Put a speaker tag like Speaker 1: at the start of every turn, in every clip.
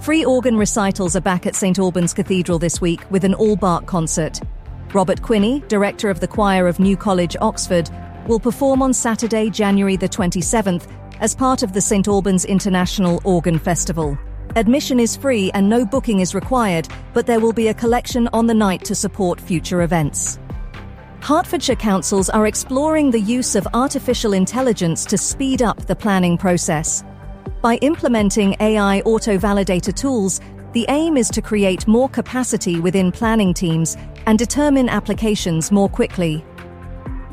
Speaker 1: Free organ recitals are back at St Albans Cathedral this week with an all Bach concert. Robert Quinney, director of the choir of New College, Oxford, will perform on Saturday, January the 27th, as part of the St Albans International Organ Festival. Admission is free and no booking is required, but there will be a collection on the night to support future events. Hertfordshire councils are exploring the use of artificial intelligence to speed up the planning process. By implementing AI auto validator tools, the aim is to create more capacity within planning teams and determine applications more quickly.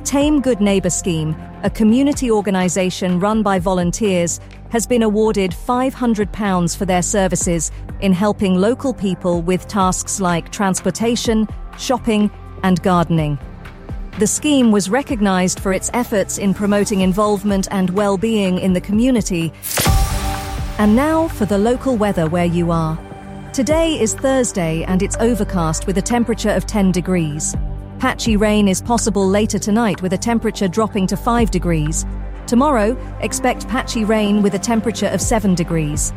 Speaker 1: Thame Good Neighbour Scheme, a community organisation run by volunteers, has been awarded £500 for their services in helping local people with tasks like transportation, shopping, and gardening. The scheme was recognised for its efforts in promoting involvement and well-being in the community and now for the local weather where you are. Today is Thursday and it's overcast with a temperature of 10 degrees. Patchy rain is possible later tonight with a temperature dropping to 5 degrees. Tomorrow, expect patchy rain with a temperature of 7 degrees.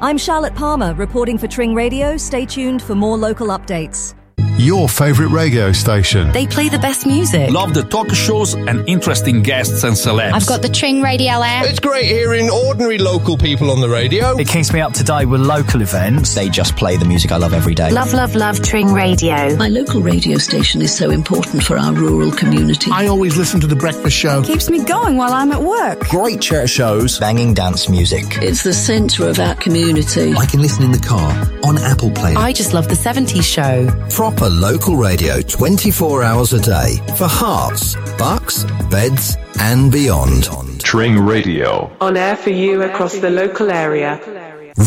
Speaker 1: I'm Charlotte Palmer reporting for Tring Radio. Stay tuned for more local updates
Speaker 2: your favourite radio station.
Speaker 3: They play the best music.
Speaker 4: Love the talk shows and interesting guests and celebs.
Speaker 5: I've got the Tring Radio app.
Speaker 6: It's great hearing ordinary local people on the radio.
Speaker 7: It keeps me up to date with local events.
Speaker 8: They just play the music I love every day.
Speaker 9: Love, love, love Tring Radio.
Speaker 10: My local radio station is so important for our rural community.
Speaker 11: I always listen to The Breakfast Show.
Speaker 12: Keeps me going while I'm at work.
Speaker 8: Great church shows, banging dance music.
Speaker 10: It's the centre of our community.
Speaker 13: I can listen in the car, on Apple Play.
Speaker 14: I just love the 70s show.
Speaker 13: Proper local radio radio 24 hours a day for Herts, bucks, beds, and beyond.
Speaker 15: Tring Radio.
Speaker 16: On air for you across the local area.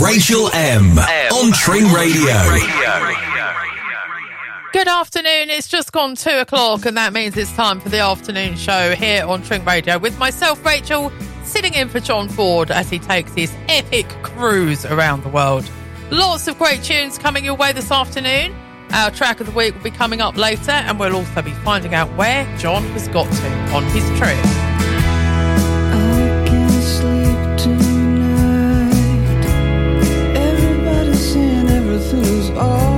Speaker 13: Rachel M. on Tring Radio.
Speaker 17: Good afternoon. It's just gone two o'clock, and that means it's time for the afternoon show here on Tring Radio with myself, Rachel, sitting in for John Ford as he takes his epic cruise around the world. Lots of great tunes coming your way this afternoon. Our track of the week will be coming up later, and we'll also be finding out where John has got to on his trip.
Speaker 18: everything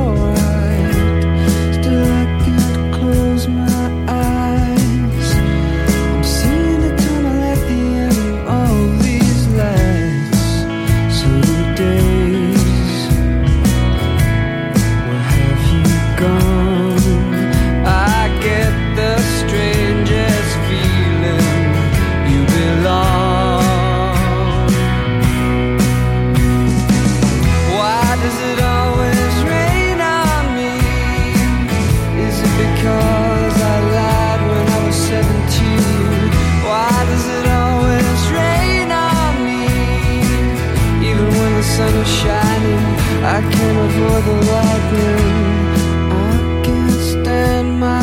Speaker 18: is alright. Still, I can't stand my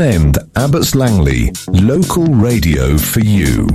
Speaker 19: End, Abbots Langley, local radio for you.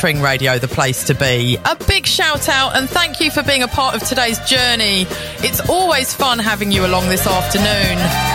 Speaker 20: Tring Radio the place to be. A big shout out and thank you for being a part of today's journey. It's always fun having you along this afternoon.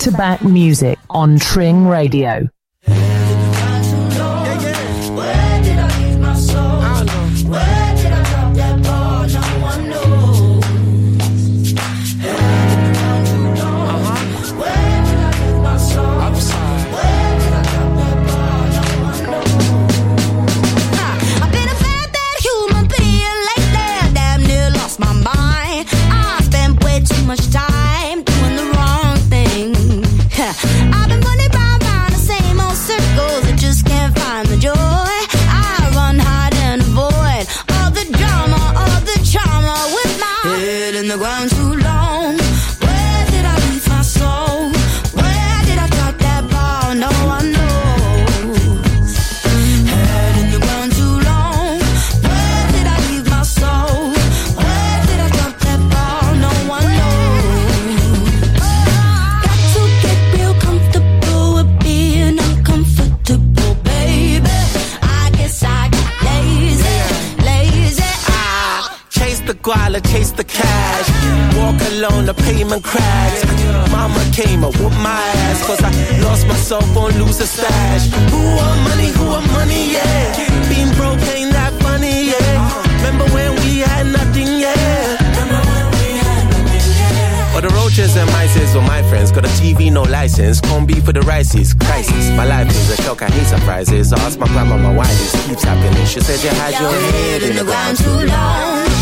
Speaker 21: To back music on Tring Radio.
Speaker 22: Lost myself on loser stash. Who want money, who want money, yeah. Being broke ain't that funny, yeah. Remember when we had nothing, yeah. Or the roaches and mices were my friends. Got a TV, no license. Corn beef for the rices. Crisis. My life is a shock. I hate surprises. I ask my grandma, my why this keeps happening. She said you had your head in the ground too long.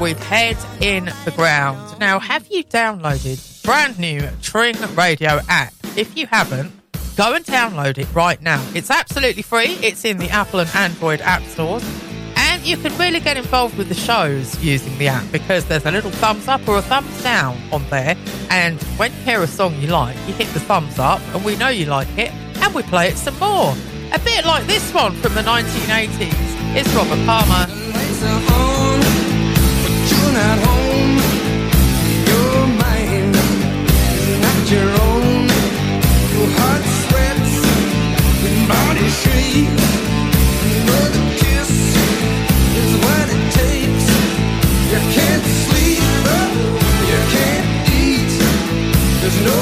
Speaker 17: With Head in the Ground. Now, have you downloaded brand new Tring Radio app? If you haven't, go and download it right now. It's absolutely free. It's in the Apple and Android app stores. And you can really get involved with the shows using the app because there's a little thumbs up or a thumbs down on there. And when you hear a song you like, you hit the thumbs up and we know you like it and we play it some more. A bit like this one from the 1980s. It's Robert Palmer
Speaker 23: at home. Not your own. Your heart sweats, body shakes. Kiss is what it takes. You can't sleep, you can't eat. There's no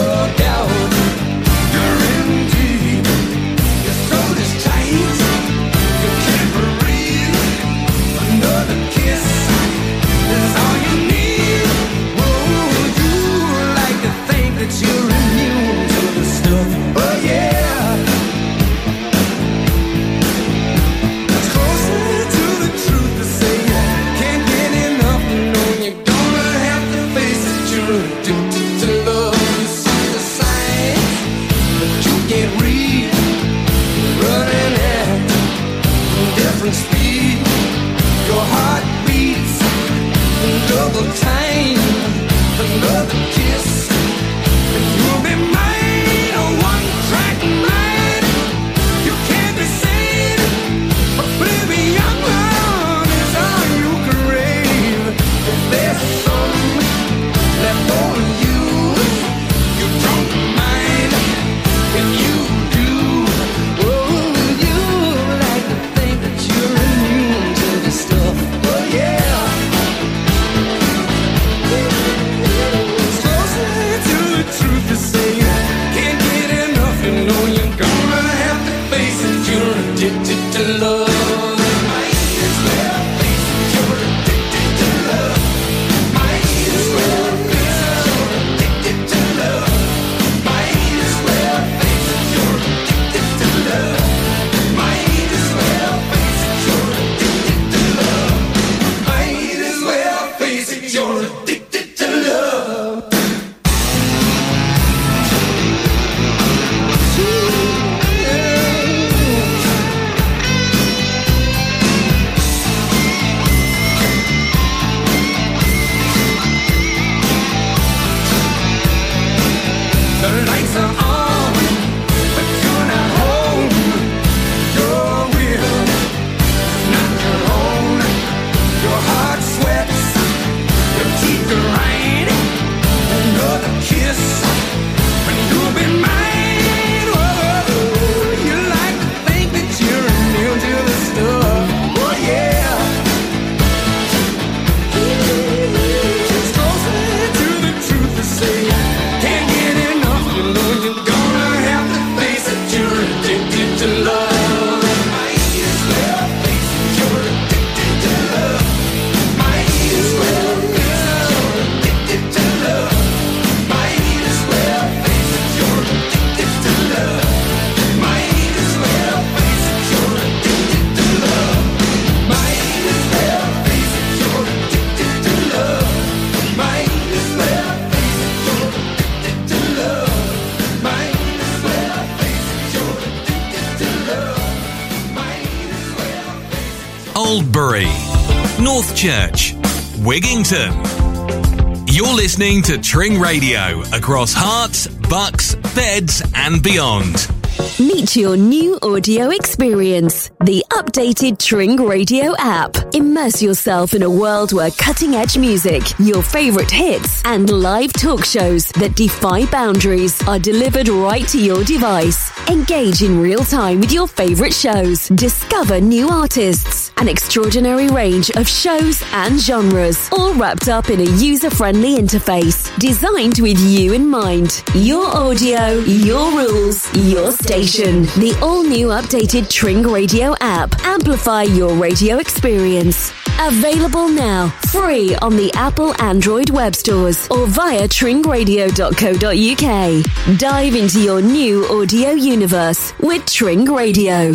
Speaker 24: listening to Tring Radio across Herts, bucks, beds, and beyond.
Speaker 14: Meet your new audio experience. The updated Tring Radio app. Immerse yourself in a world where cutting edge music, your favorite hits, and live talk shows that defy boundaries are delivered right to your device. Engage in real time with your favorite shows. Discover new artists. An extraordinary range of shows and genres, all wrapped up in a user friendly interface designed with you in mind. Your audio, your rules, your station. The all new updated Tring Radio app. Amplify your radio experience. Available now, free on the Apple Android web stores or via tringradio.co.uk. Dive into your new audio universe with Tring Radio.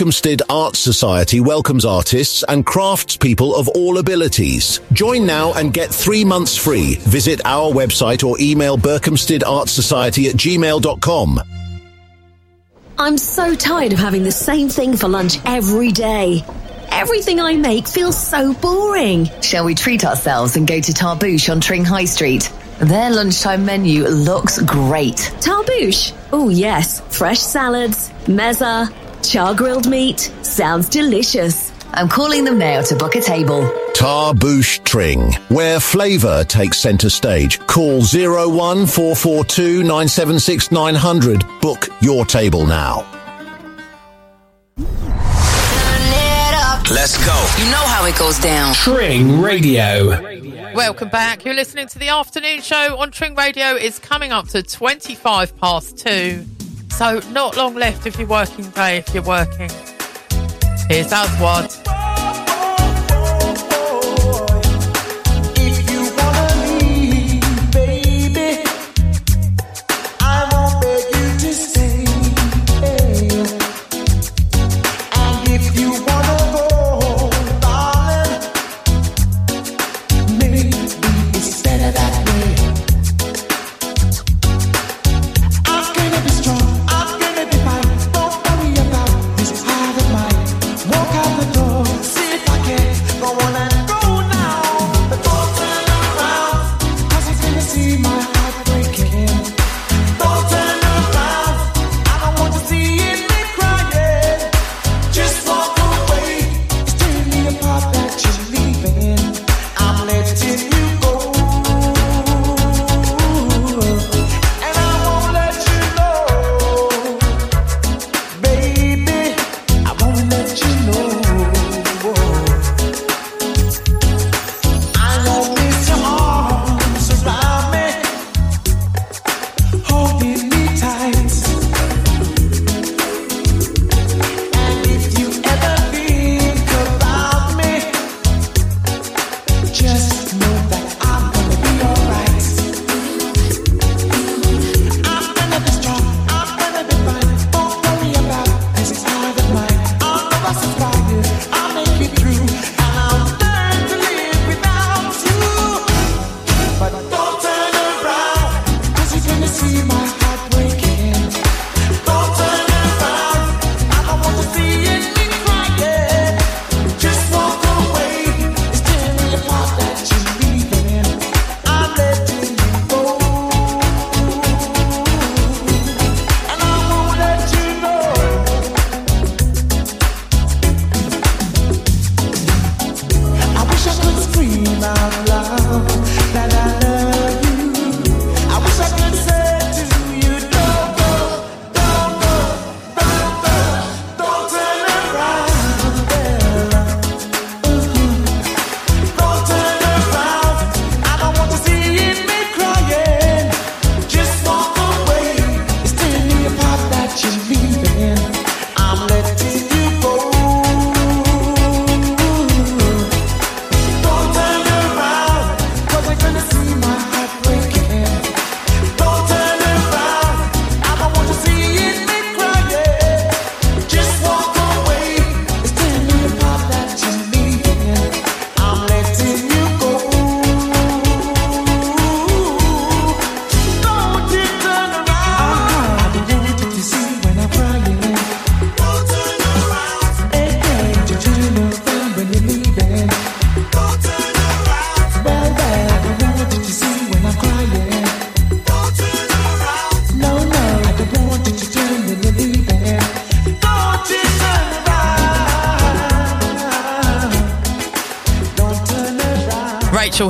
Speaker 13: Berkhamsted Art Society welcomes artists and craftspeople of all abilities. Join now and get three months free. Visit our website or email berkhamstedartsociety at gmail.com.
Speaker 14: I'm so tired of having the same thing for lunch every day. Everything I make feels so boring.
Speaker 25: Shall we treat ourselves and go to Tarbouche on Tring High Street? Their lunchtime menu looks great.
Speaker 14: Tarbouche? Oh, yes. Fresh salads, mezza, char grilled meat. Sounds delicious.
Speaker 25: I'm calling them now to book a table.
Speaker 13: Tarbouche Tring, where flavour takes centre stage. Call 01442 976 900. Book your table now.
Speaker 26: Let's go.
Speaker 27: You know how it goes down.
Speaker 28: Tring Radio.
Speaker 29: Welcome back. You're listening to the afternoon show on Tring Radio. It's coming up to 25 past two. So, not long left of your working day if you're working. Here's Aswad.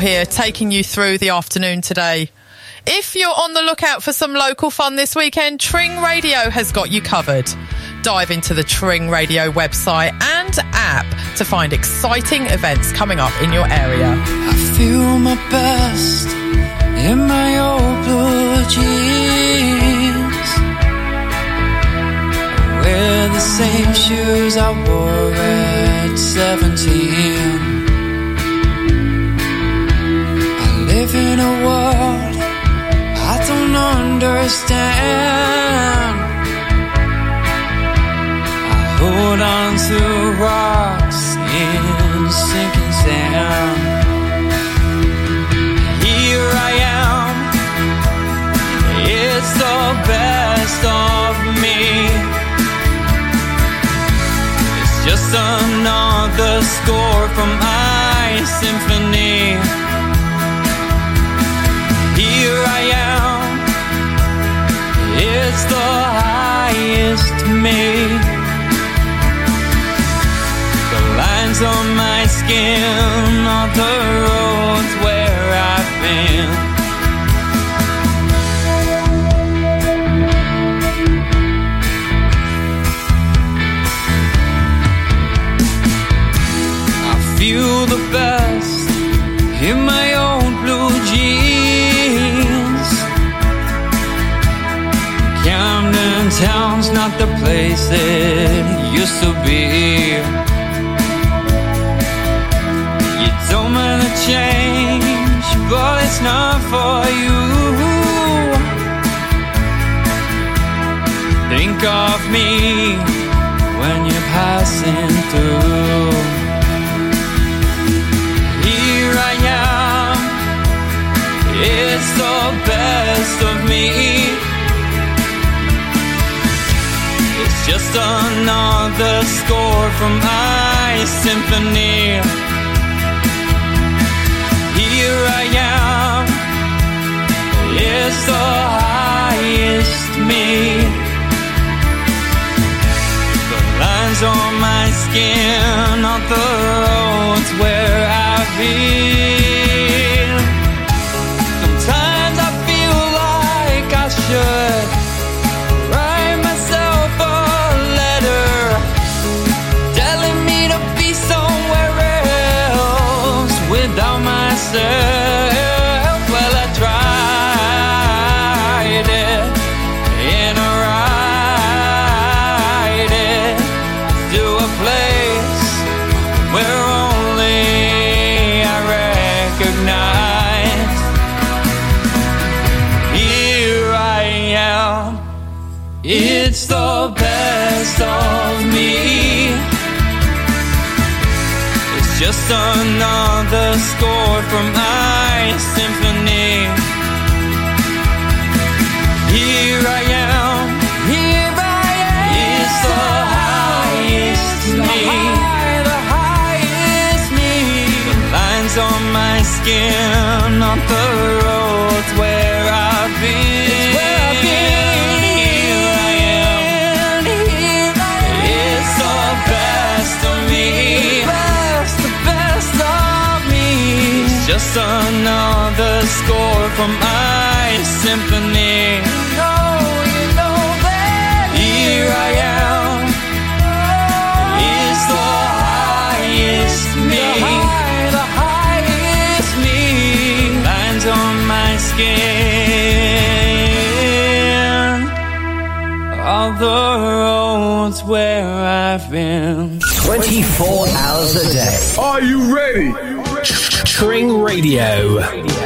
Speaker 20: Here, taking you through the afternoon today. If you're on the lookout for some local fun this weekend, Tring Radio has got you covered. Dive into the Tring Radio website and app to find exciting events coming up in your area.
Speaker 30: I feel my best in my old blue jeans. I wear the same shoes I wore at 17. Live in a world I don't understand. I hold on to rocks in sinking sand. Here I am, it's the best of me. It's just another score from my symphony. I am, it's the highest me. The lines on my skin are the roads where I've been. I feel the best not the place it used to be. You don't mind the change, but it's not for you. Think of me when you're passing through. Here I am, it's the best of me. Just another score from my symphony. Here I am, it's the highest me. The lines on my skin are the roads where I've been. Sometimes I feel like I should without another score from my symphony. Here I am. Here I am. It's the highest me. The highest me. The lines on my skin on the roads where I've been. Another score from my symphony. You know, you know that. Here I am. It's the highest me. The, highest me. Lines on my skin. All the roads where I've been.
Speaker 28: 24 hours a day.
Speaker 31: Are you ready?
Speaker 28: Tring Radio.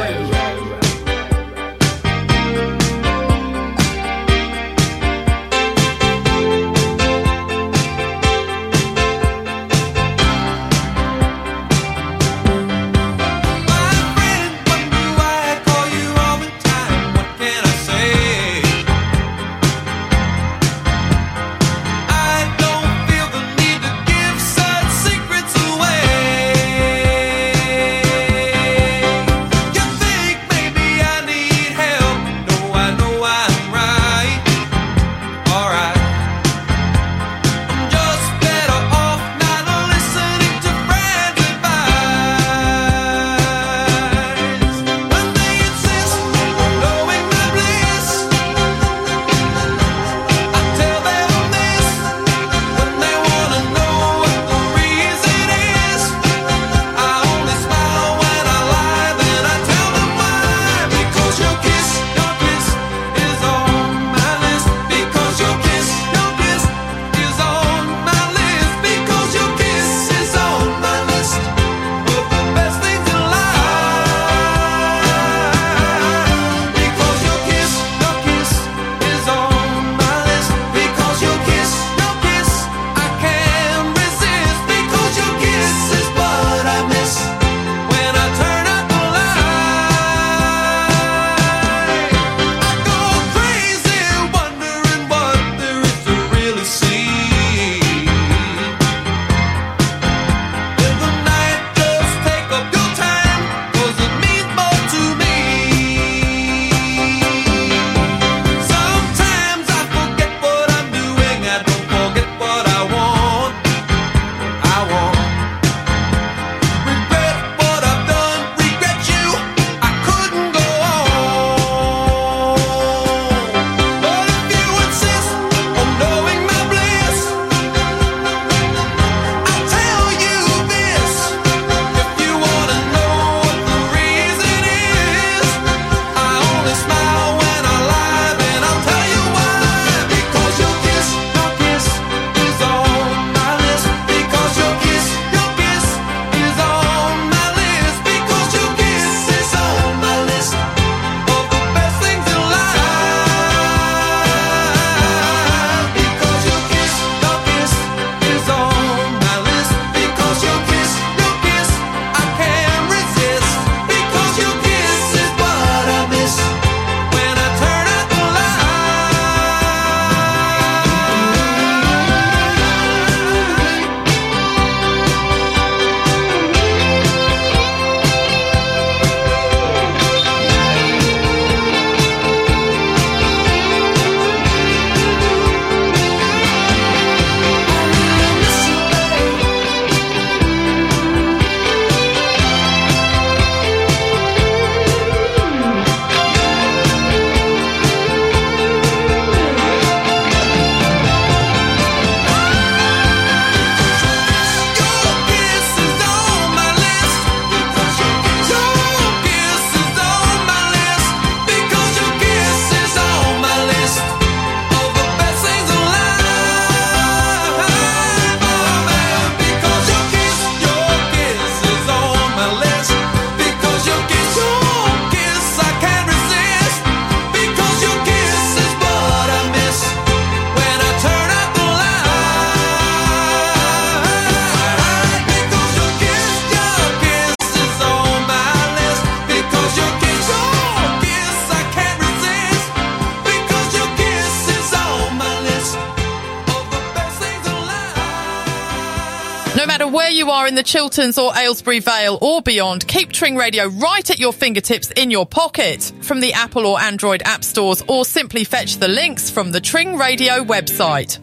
Speaker 17: Chilterns or Aylesbury Vale or beyond, keep Tring Radio right at your fingertips in your pocket from the Apple or Android app stores or simply fetch the links from the Tring Radio website.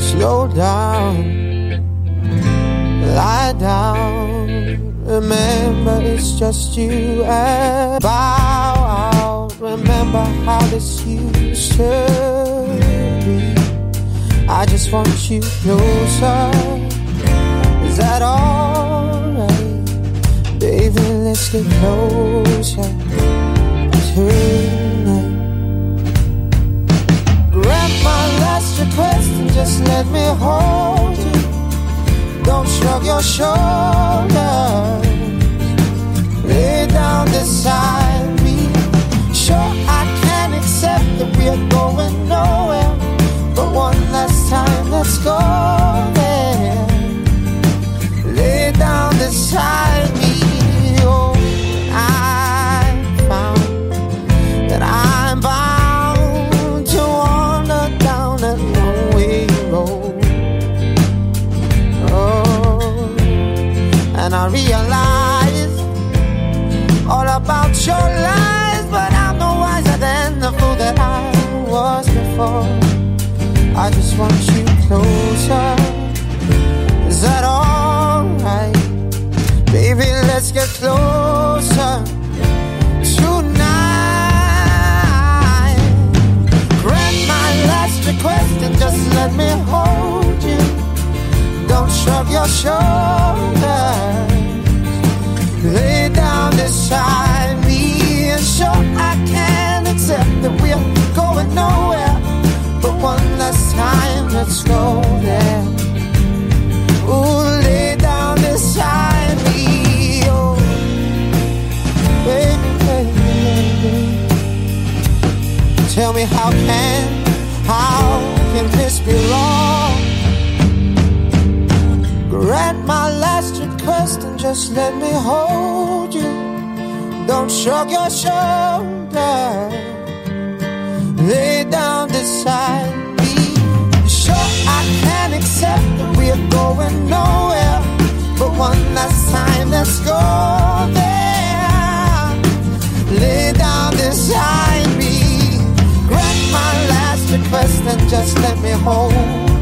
Speaker 31: Slow down, lie down. Remember, it's just you and bow out. Remember how this used to be. I just want you closer. Let's get closer tonight. Grant my last request and just let me hold you. Don't shrug your shoulders. Lay down beside me. Sure, I can accept that we're going nowhere. But one last time, let's go there. Lay down beside me. Your lies, but I'm no wiser than the fool that I was before. I just want you closer. Is that alright? Baby, let's get closer tonight. Grant my last request and just let me hold you. Don't shrug your shoulders. Lay down this I accept that we're going nowhere. But one last time, let's go there. Ooh, lay down beside me. Oh, baby, baby, baby. Tell me how can, how can this be wrong? Grant my last request and just let me hold you. Don't shrug your shoulders. Lay down beside me. Sure, I can accept that we're going nowhere. But one last time, let's go there. Lay down beside me. Grant my last request and just let me hold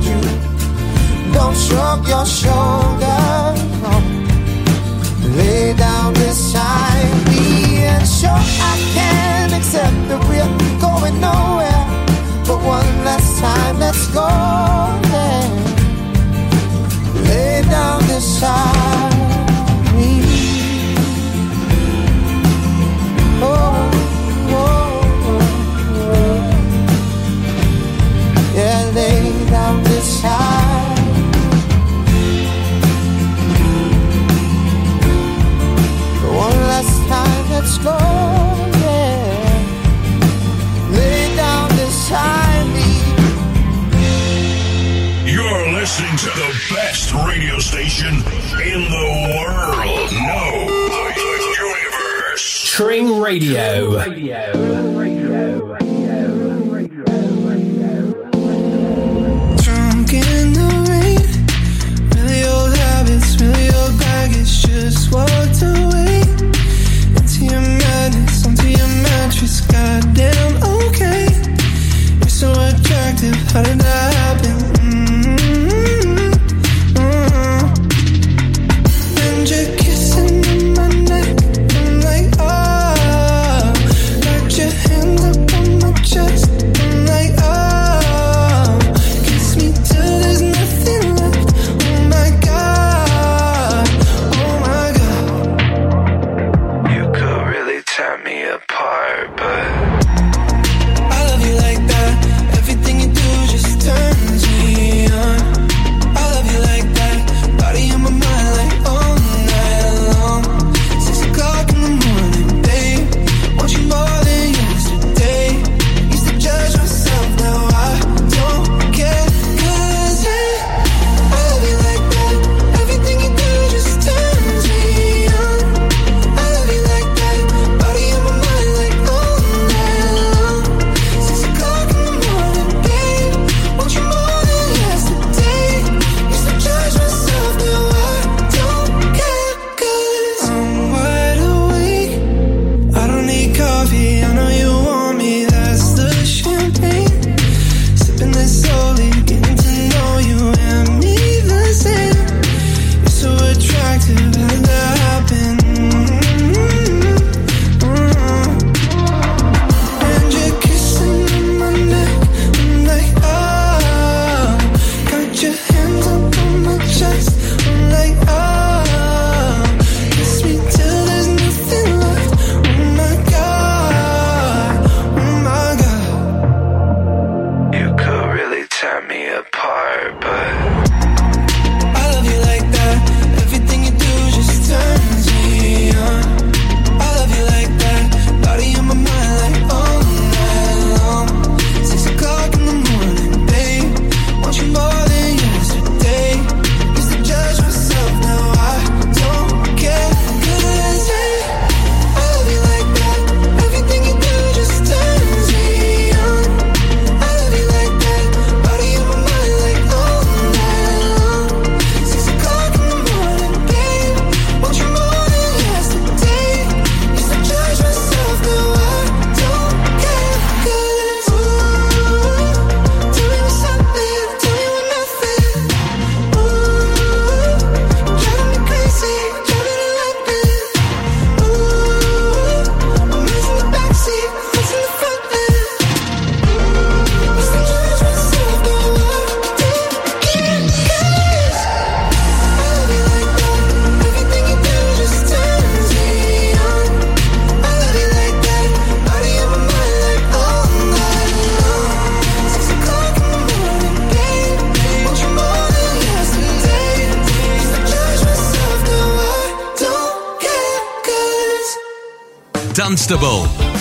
Speaker 31: you. Don't shrug your shoulders. Lay down beside me. And sure, I can accept that we're going nowhere. But one last time, let's go there. Lay down beside me.
Speaker 32: World. No, the, the universe.
Speaker 28: Tring Radio.
Speaker 23: Drunk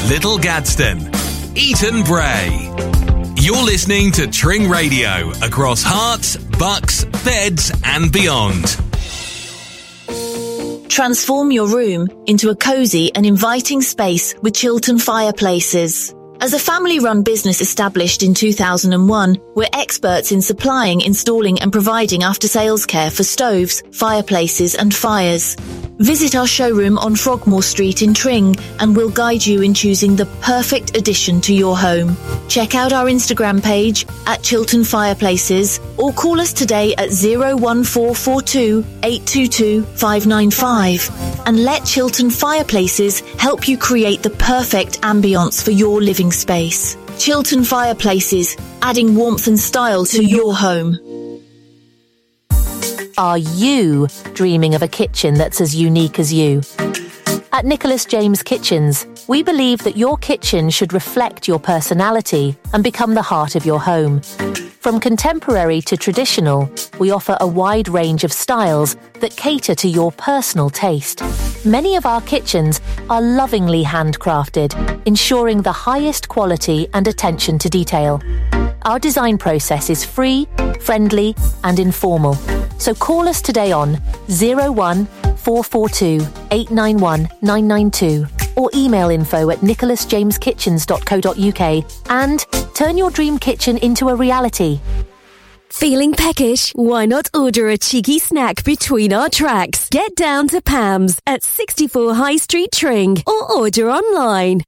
Speaker 24: Little Gaddesden, Eaton Bray. You're listening to Tring Radio across Herts, bucks, beds, and beyond.
Speaker 33: Transform your room into a cozy and inviting space with Chiltern Fireplaces. As a family run business established in 2001, we're experts in supplying, installing and providing after sales care for stoves, fireplaces and fires. Visit our showroom on Frogmore Street in Tring and we'll guide you in choosing the perfect addition to your home. Check out our Instagram page at Chiltern Fireplaces or call us today at 01442 822 595 and let Chiltern Fireplaces help you create the perfect ambience for your living space. Chiltern Fireplaces, adding warmth and style to your home.
Speaker 34: Are you dreaming of a kitchen that's as unique as you? At Nicholas James Kitchens, we believe that your kitchen should reflect your personality and become the heart of your home. From contemporary to traditional, we offer a wide range of styles that cater to your personal taste. Many of our kitchens are lovingly handcrafted, ensuring the highest quality and attention to detail. Our design process is free, friendly, and informal. So call us today on 01 442 891 992 or email info at nicholasjameskitchens.co.uk and turn your dream kitchen into a reality.
Speaker 14: Feeling peckish? Why not order a cheeky snack between our tracks? Get down to Pam's at 64 High Street Tring or order online.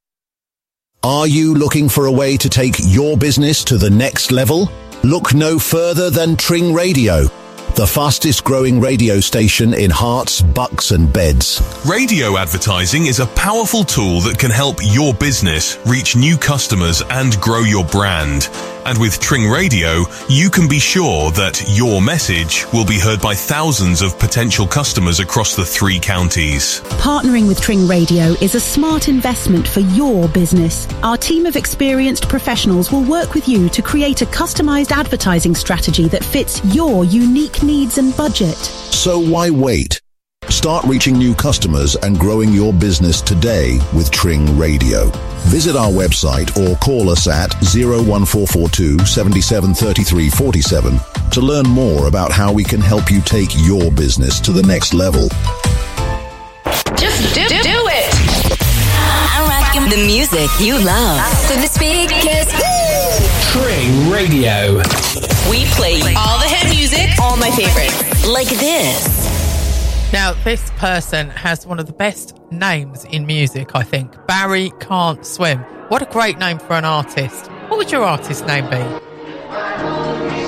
Speaker 13: Are you looking for a way to take your business to the next level? Look no further than Tring Radio, the fastest growing radio station in Herts, bucks and beds.
Speaker 24: Radio advertising is a powerful tool that can help your business reach new customers and grow your brand. And with Tring Radio, you can be sure that your message will be heard by thousands of potential customers across the three counties.
Speaker 1: Partnering with Tring Radio is a smart investment for your business. Our team of experienced professionals will work with you to create a customized advertising strategy that fits your unique needs and budget.
Speaker 13: So why wait? Start reaching new customers and growing your business today with Tring Radio. Visit our website or call us at 01442 773347 to learn more about how we can help you take your business to the next level.
Speaker 12: Just do, do, do it.
Speaker 14: I'm rocking the music you love. To the speakers.
Speaker 28: Tring Radio.
Speaker 12: We play all the hit music, all my favorites.
Speaker 14: Like this.
Speaker 17: Now, this person has one of the best names in music, I think. Barry Can't Swim. What a great name for an artist. What would your artist name be?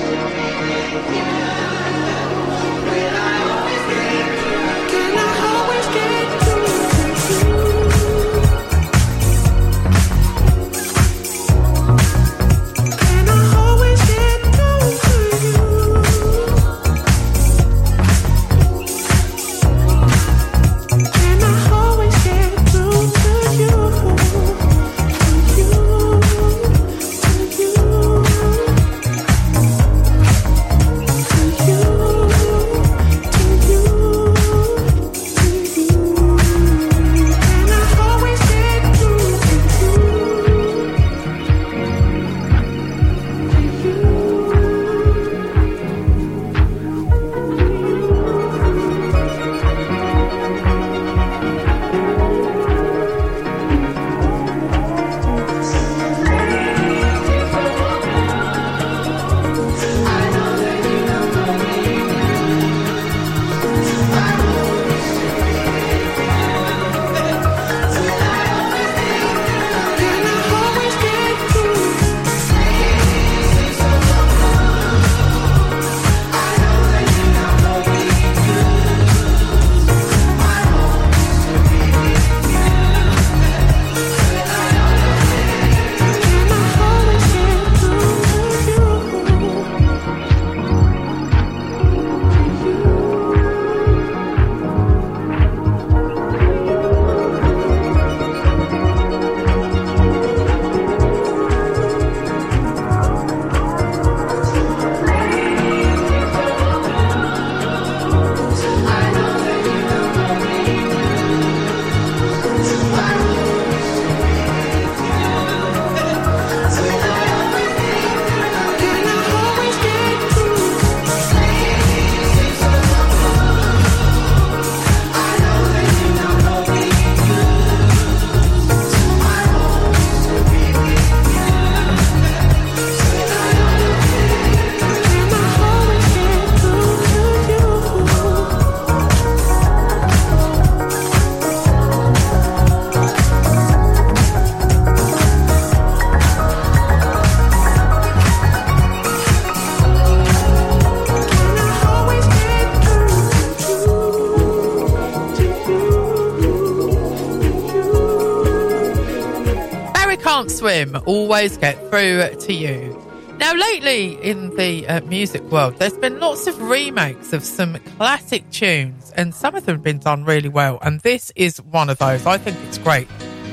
Speaker 20: him always get through to you. Now, lately in the uh, music world, there's been lots of remakes of some classic tunes, and some of them have been done really well. And this is one of those. I think it's great.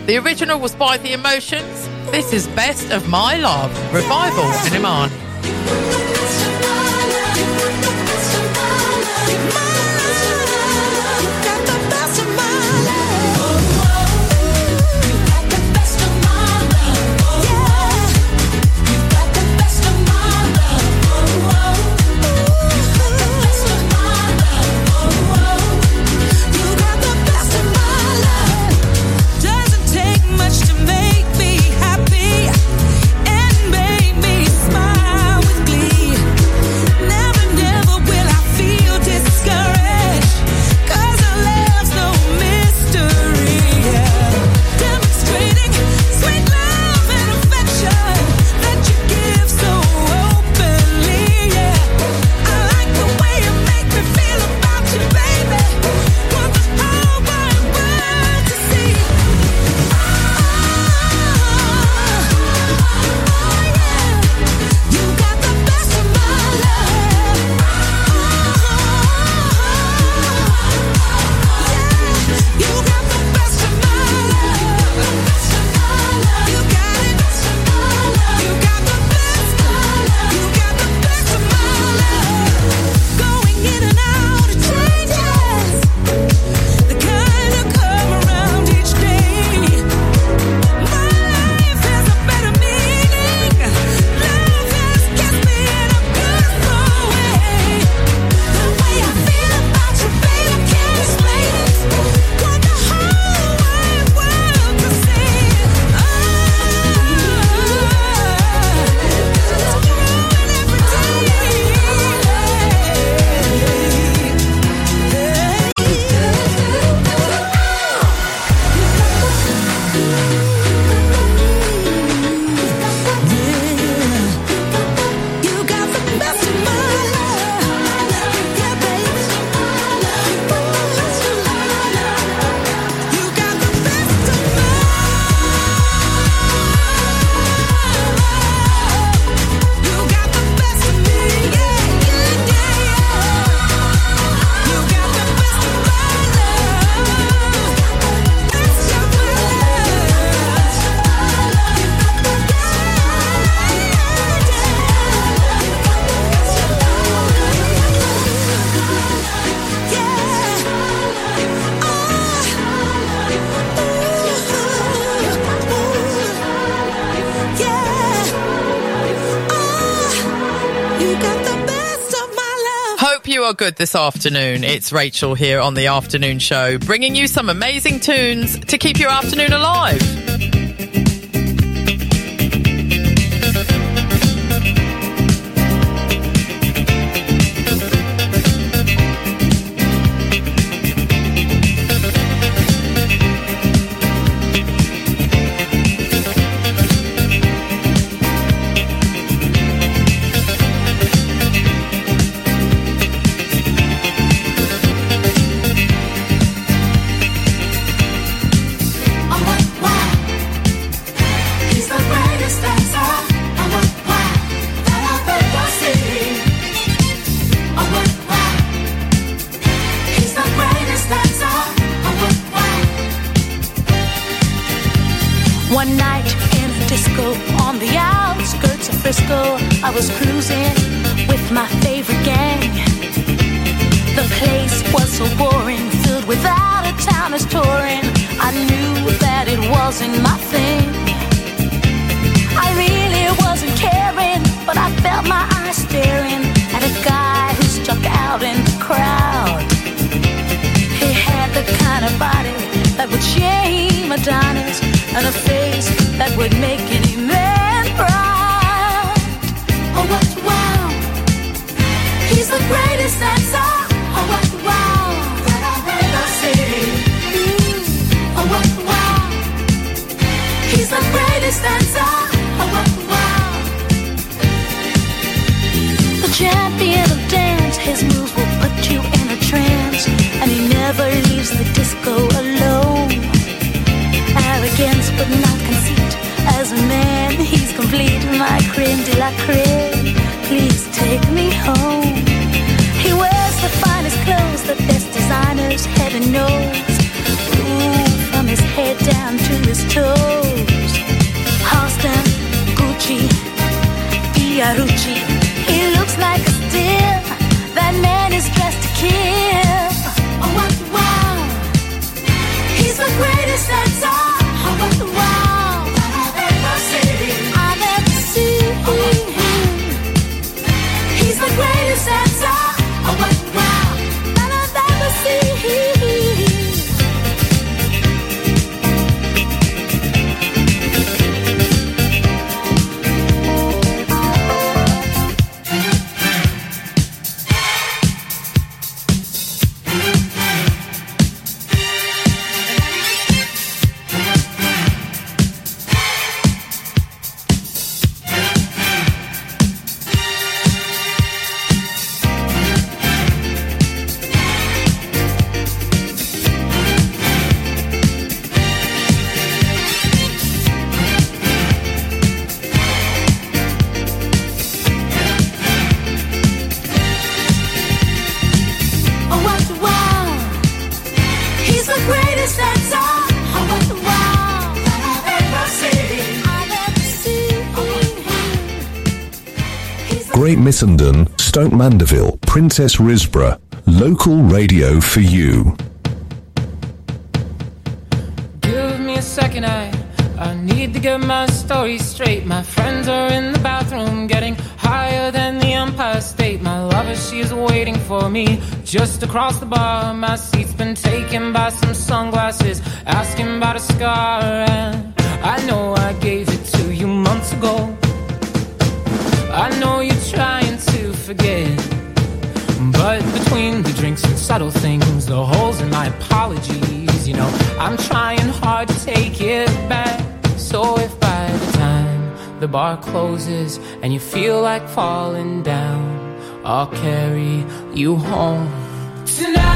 Speaker 20: The original was by The Emotions. This is Best of My Love, Revival in Iman. good this afternoon. It's Rachel here on the afternoon show, bringing you some amazing tunes to keep your afternoon alive.
Speaker 35: Adonis and a face that would make any man proud.
Speaker 36: Oh, what wow! He's the greatest dancer. Oh, what wow! That I've ever seen. Mm. Oh, what wow! He's the greatest dancer. Oh, what wow!
Speaker 35: The champion of dance, his moves will put you in a trance, and he never leaves the disco alone but not conceit. As a
Speaker 20: man, he's complete, my creme de la creme. Please take me home. He wears the finest clothes, the best designers, heaven knows. Ooh, from his head down to his toes. Halston, Gucci, Fiorucci. He looks like a steal. That man is dressed to kill. Oh, wow, wow. He's the greatest that's all. Oh, what
Speaker 6: Missenden, Stoke Mandeville, Princes Risborough. Local radio for you.
Speaker 37: Give me a second, I I need to get my story straight. My friends are in the bathroom, getting higher than the Empire State. My lover, she's waiting for me just across the bar. My seat's been taken by some sunglasses, asking about a scar. And I know I gave it to you months ago. I know you're trying to forget. But between the drinks and subtle things, the holes in my apologies, you know, I'm trying hard to take it back. So if by the time the bar closes and you feel like falling down, I'll carry you home tonight.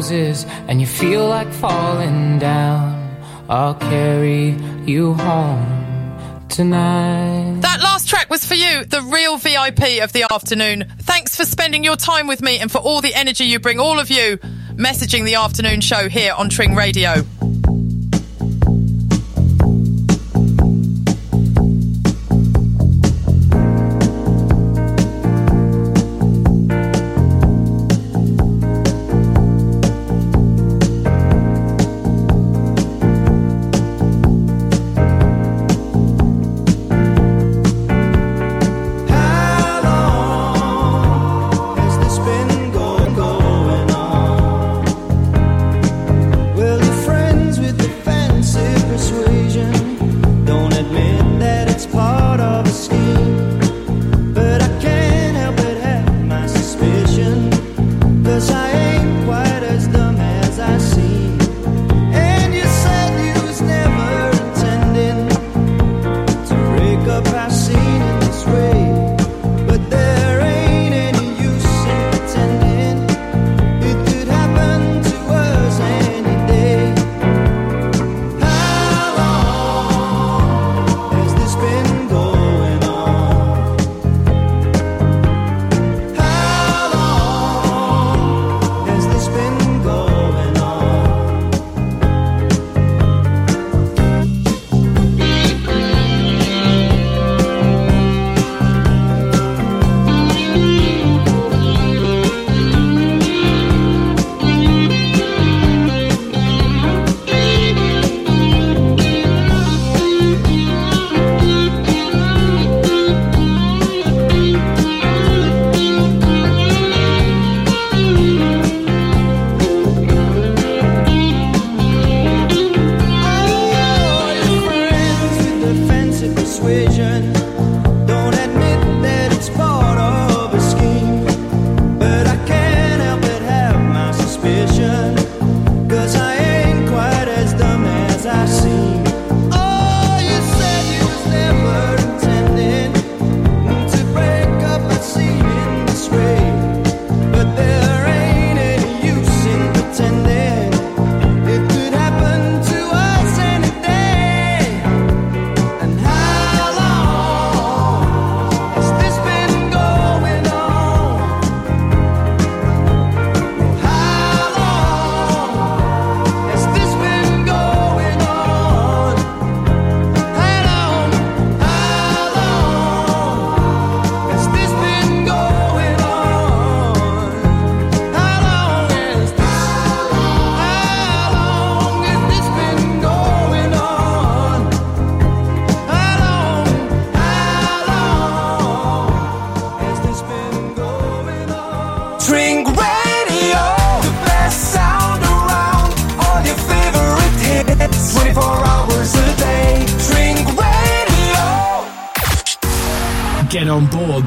Speaker 37: Bar closes and you feel like falling down, I'll carry you home tonight.
Speaker 31: That last track was for you, the real VIP of the afternoon. Thanks for spending your time with me and for all the energy you bring, all of you messaging the afternoon show here on Tring Radio.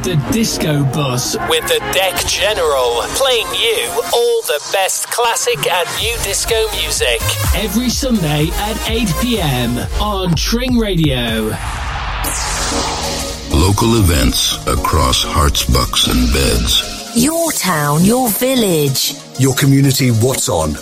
Speaker 38: The
Speaker 28: disco bus with the Deck General, playing you all the best classic and new disco music. Every Sunday at 8 pm on Tring Radio.
Speaker 32: Local events across Herts, bucks, and beds.
Speaker 33: Your town, your village.
Speaker 39: Your community, what's on?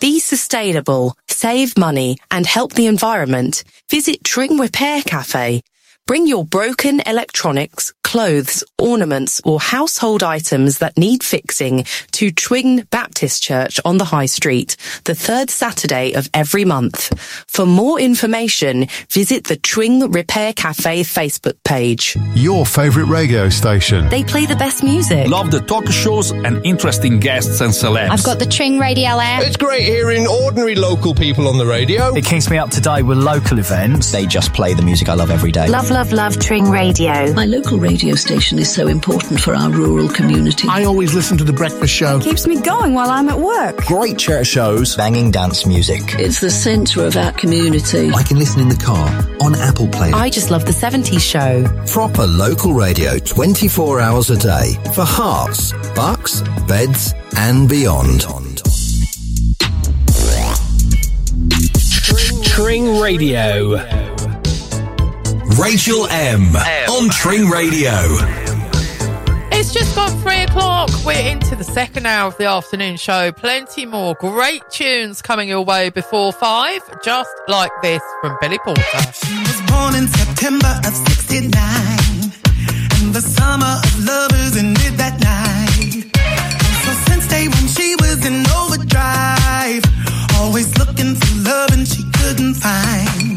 Speaker 40: Be sustainable, save money, and help the environment. Visit Tring Repair Cafe. Bring your broken electronics, clothes, ornaments, or household items that need fixing to Tring Baptist Church on the High Street, the third Saturday of every month. For more information, visit the Tring Repair Cafe Facebook page.
Speaker 41: Your favourite radio station.
Speaker 40: They play the best music.
Speaker 4: Love the talk shows and interesting guests and celebs.
Speaker 12: I've got the Tring Radio app.
Speaker 6: It's great hearing ordinary local people on the radio.
Speaker 7: It keeps me up to date with local events.
Speaker 25: They just play the music I love every day.
Speaker 42: Love, love, love Tring Radio.
Speaker 10: My local radio station is so important for our rural community.
Speaker 43: I always listen to the breakfast show.
Speaker 12: Keeps me going while I'm at work.
Speaker 25: Great church shows, banging dance music.
Speaker 10: It's the centre of our community.
Speaker 25: I can listen in the car, on Apple Play.
Speaker 40: I just love the 70s show.
Speaker 13: Proper local radio 24 hours a day for Herts, bucks, beds, and beyond.
Speaker 28: Tring Radio.
Speaker 24: Rachel M. on Tring Radio.
Speaker 17: We're into the second hour of the afternoon show. Plenty more great tunes coming your way before five, just like this from Billy Porter.
Speaker 29: She was born in September of 69, and the summer of lovers ended that night. So since day when she was in overdrive, always looking for love and she couldn't find.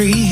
Speaker 17: tree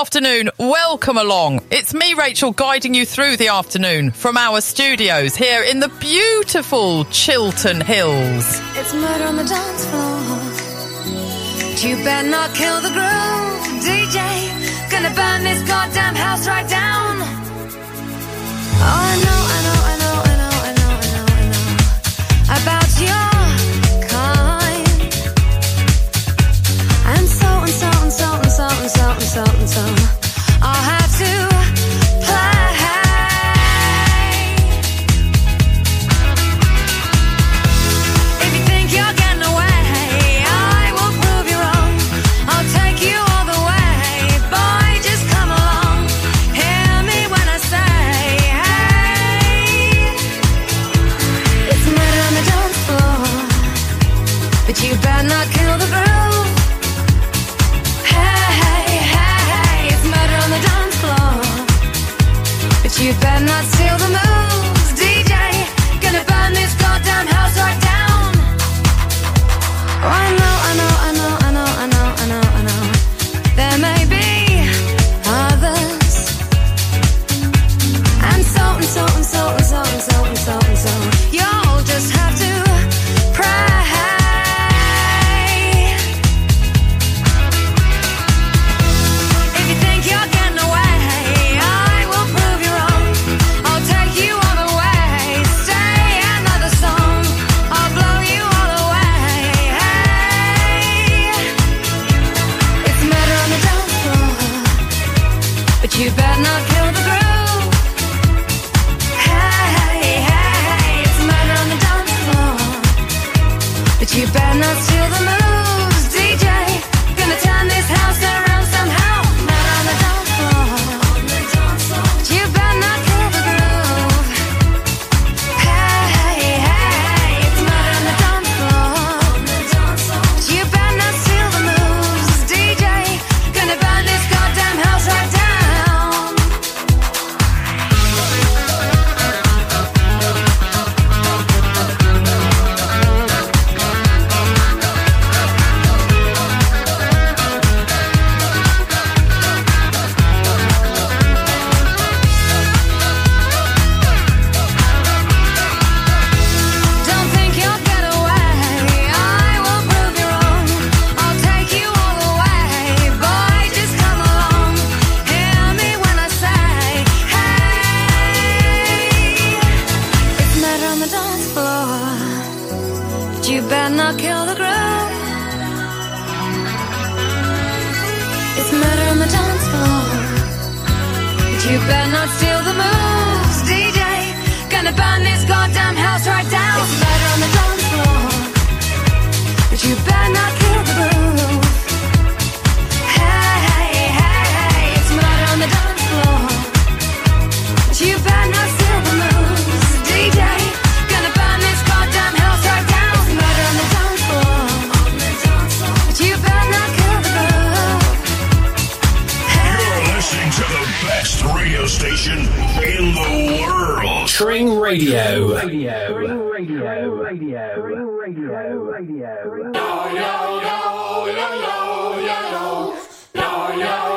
Speaker 17: afternoon, welcome along. It's me, Rachel, guiding you through the afternoon from our studios here in the beautiful Chiltern Hills.
Speaker 20: It's murder on the dance floor. You better not kill the groove, DJ. Gonna burn this goddamn house right down. Oh, I know, I know, I know, I know, I know, I know, I know about your. So. You better not kill the groove. It's murder on the dance floor. But you better not steal the moves, DJ. Gonna burn this goddamn house right down. It's murder on the dance
Speaker 32: floor. But you better not
Speaker 28: Tring Radio. Radio.
Speaker 44: Tring Radio.
Speaker 20: Radio. Radio. Radio. No, Radio.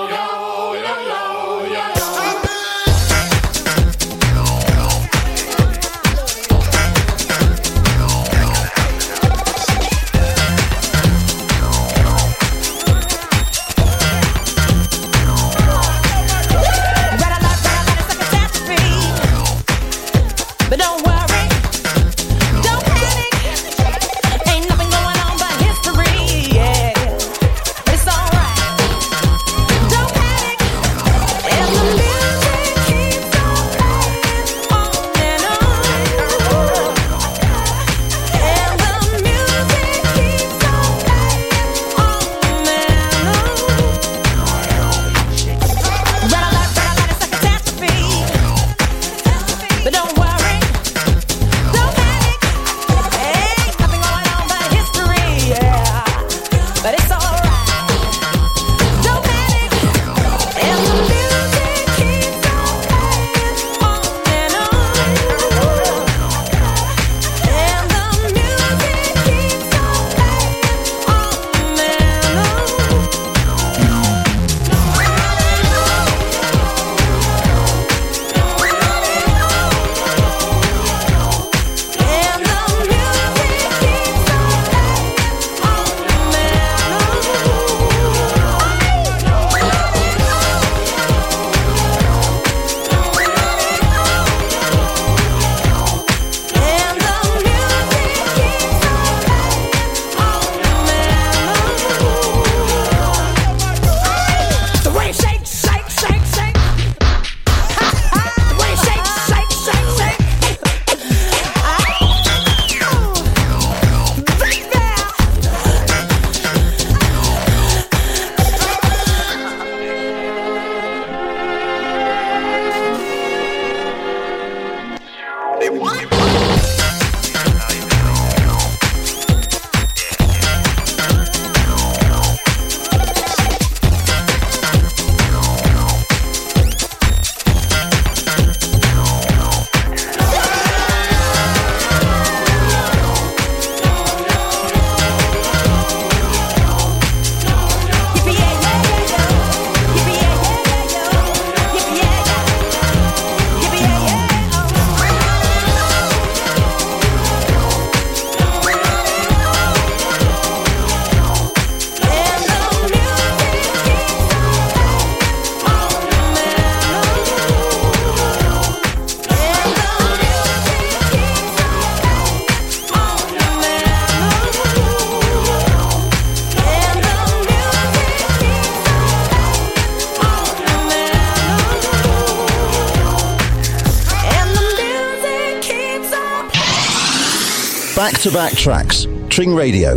Speaker 13: back tracks. Tring Radio.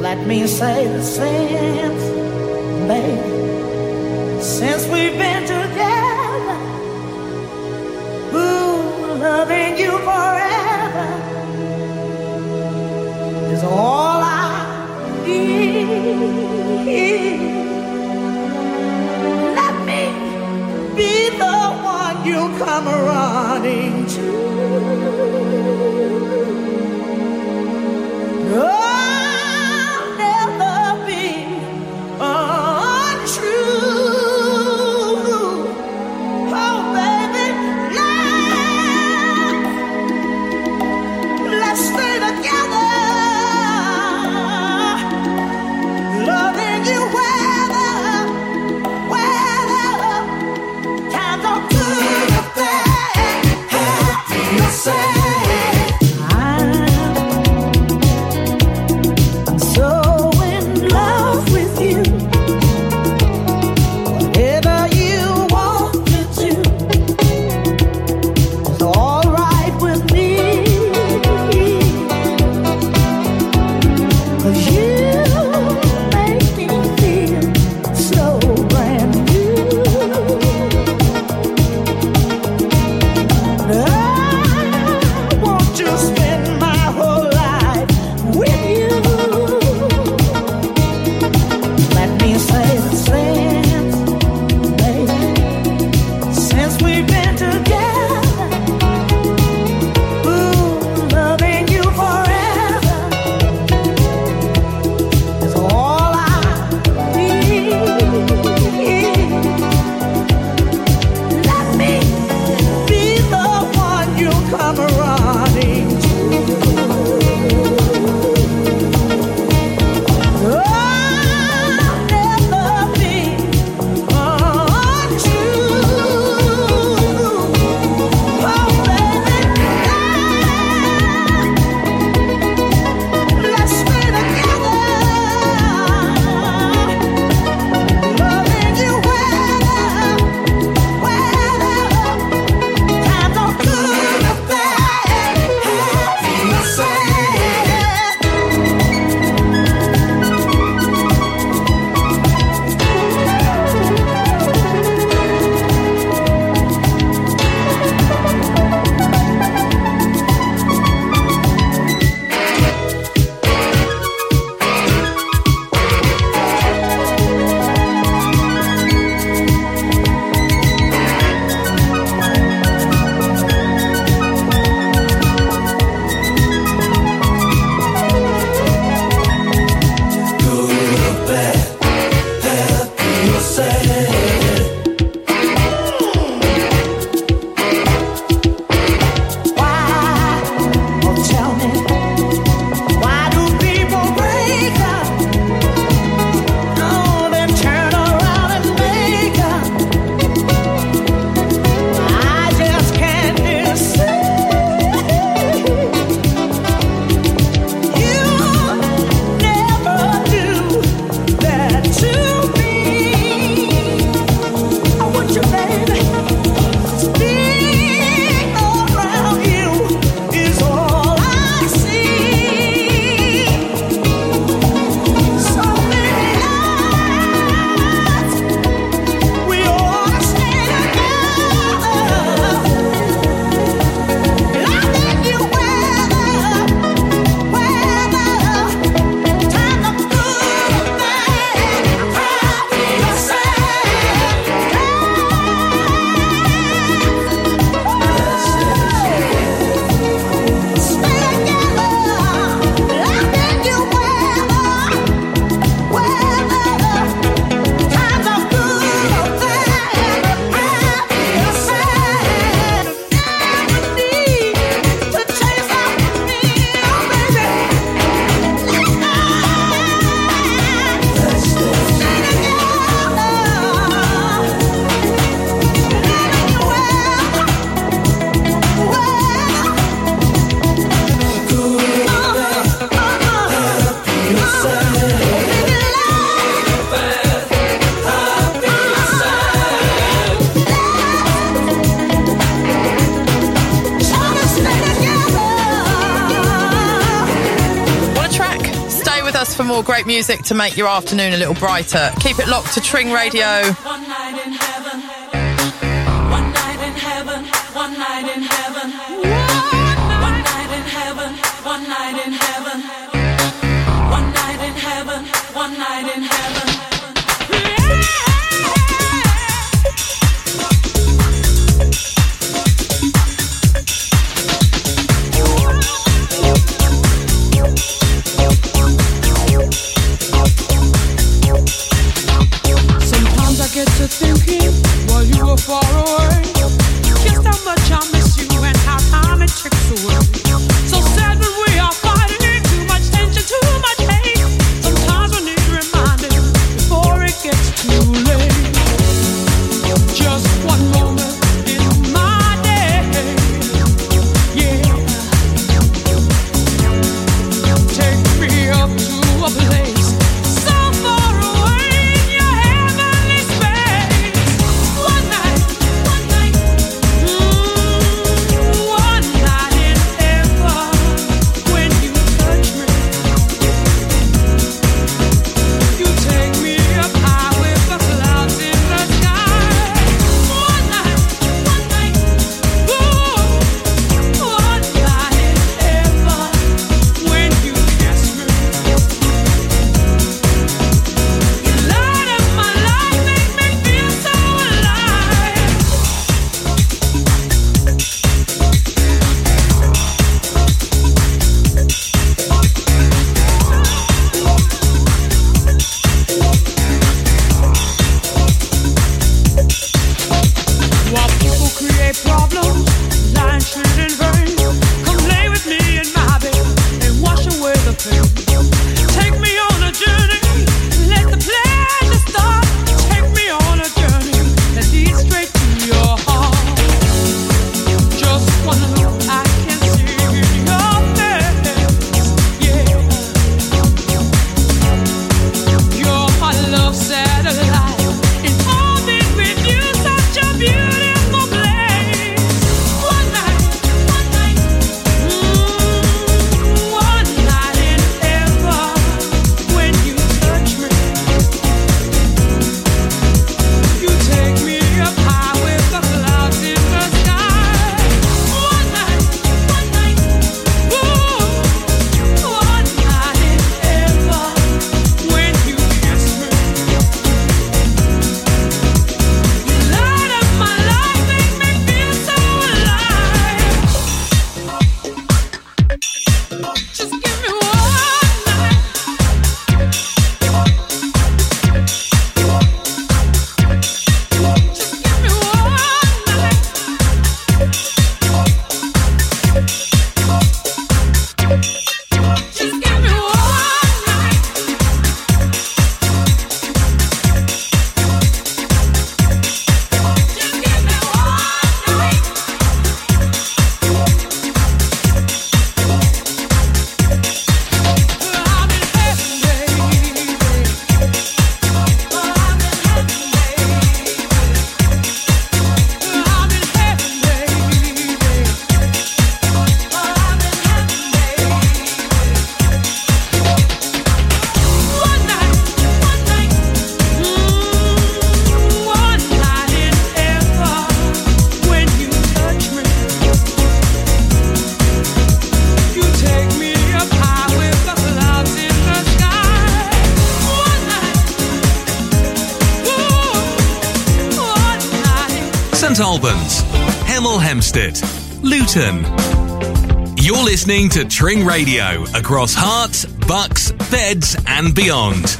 Speaker 35: Let me say the same. more great music to make your afternoon a little brighter. Keep it locked to Tring Radio.
Speaker 24: Listening to Tring Radio across Herts, Bucks, Beds, and beyond.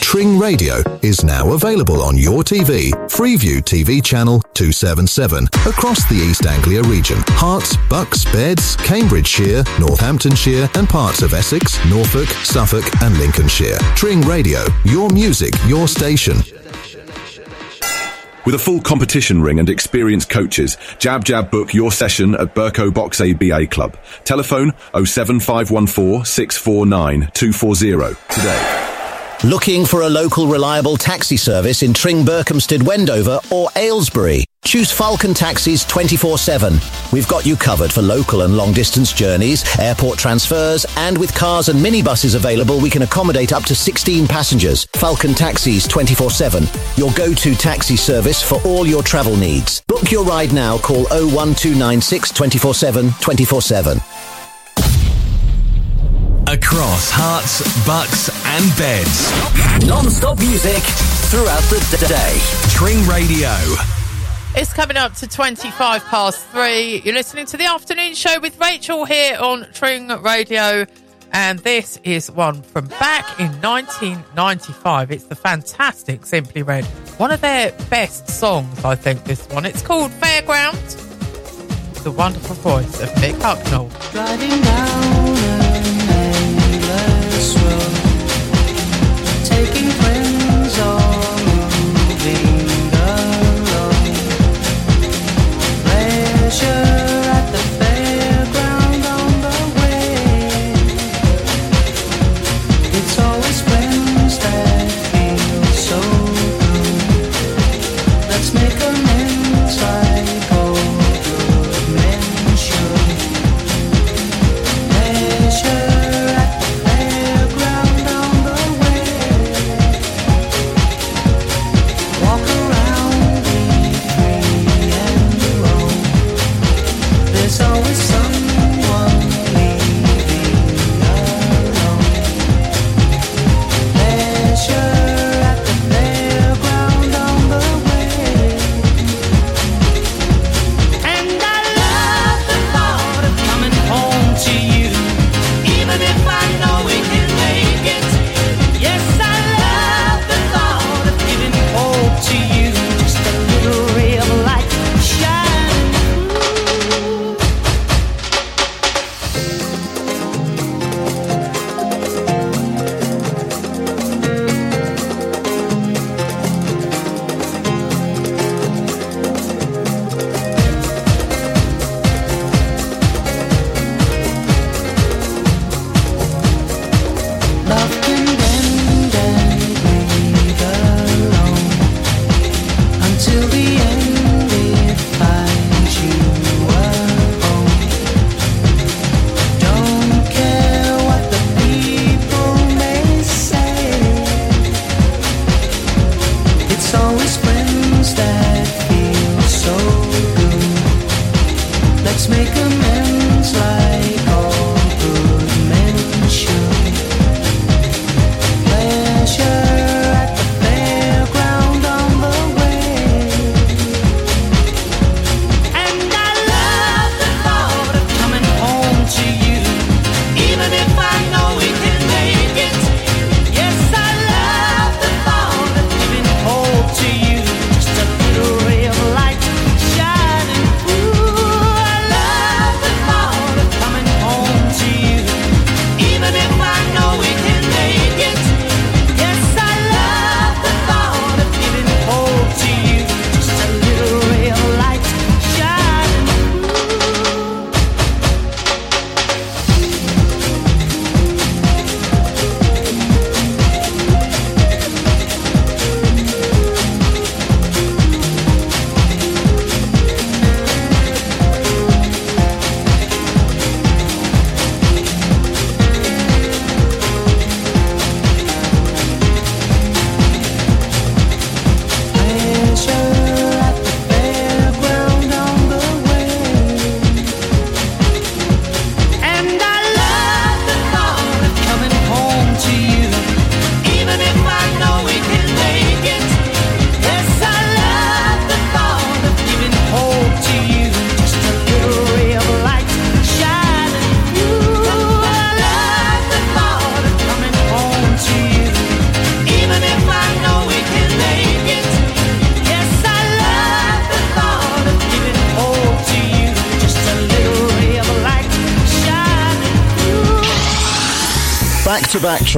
Speaker 45: Tring Radio is now available on your TV, Freeview TV channel 277, across the East Anglia region. Herts, Bucks, Beds, Cambridgeshire, Northamptonshire, and parts of Essex, Norfolk, Suffolk, and Lincolnshire. Tring Radio, your music, your station.
Speaker 6: With a full competition ring and experienced coaches, Jab Jab book your session at Berko Box ABA Club. Telephone 07514 649 240 today.
Speaker 13: Looking for a local reliable taxi service in Tring, Berkhamsted, Wendover or Aylesbury? Choose Falcon Taxis 24-7. We've got you covered for local and long distance journeys, airport transfers, and with cars and minibuses available, we can accommodate up to 16 passengers. Falcon Taxis 24-7, your go-to taxi service for all your travel needs. Book your ride now, call 01296 24-7 24-7.
Speaker 24: Across Herts, Bucks, and Beds.
Speaker 46: Non-stop music throughout the d- day.
Speaker 24: Tring Radio.
Speaker 17: It's coming up to 25 past three. You're listening to the afternoon show with Rachel here on Tring Radio. And this is one from back in 1995. It's the fantastic Simply Red. One of their best songs, I think, this one. It's called Fairground. The wonderful voice of Mick Hucknall.
Speaker 47: Driving down an endless make amends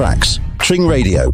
Speaker 23: tracks. Tring Radio.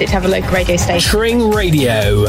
Speaker 48: it
Speaker 49: to have a local radio station.
Speaker 28: Tring Radio.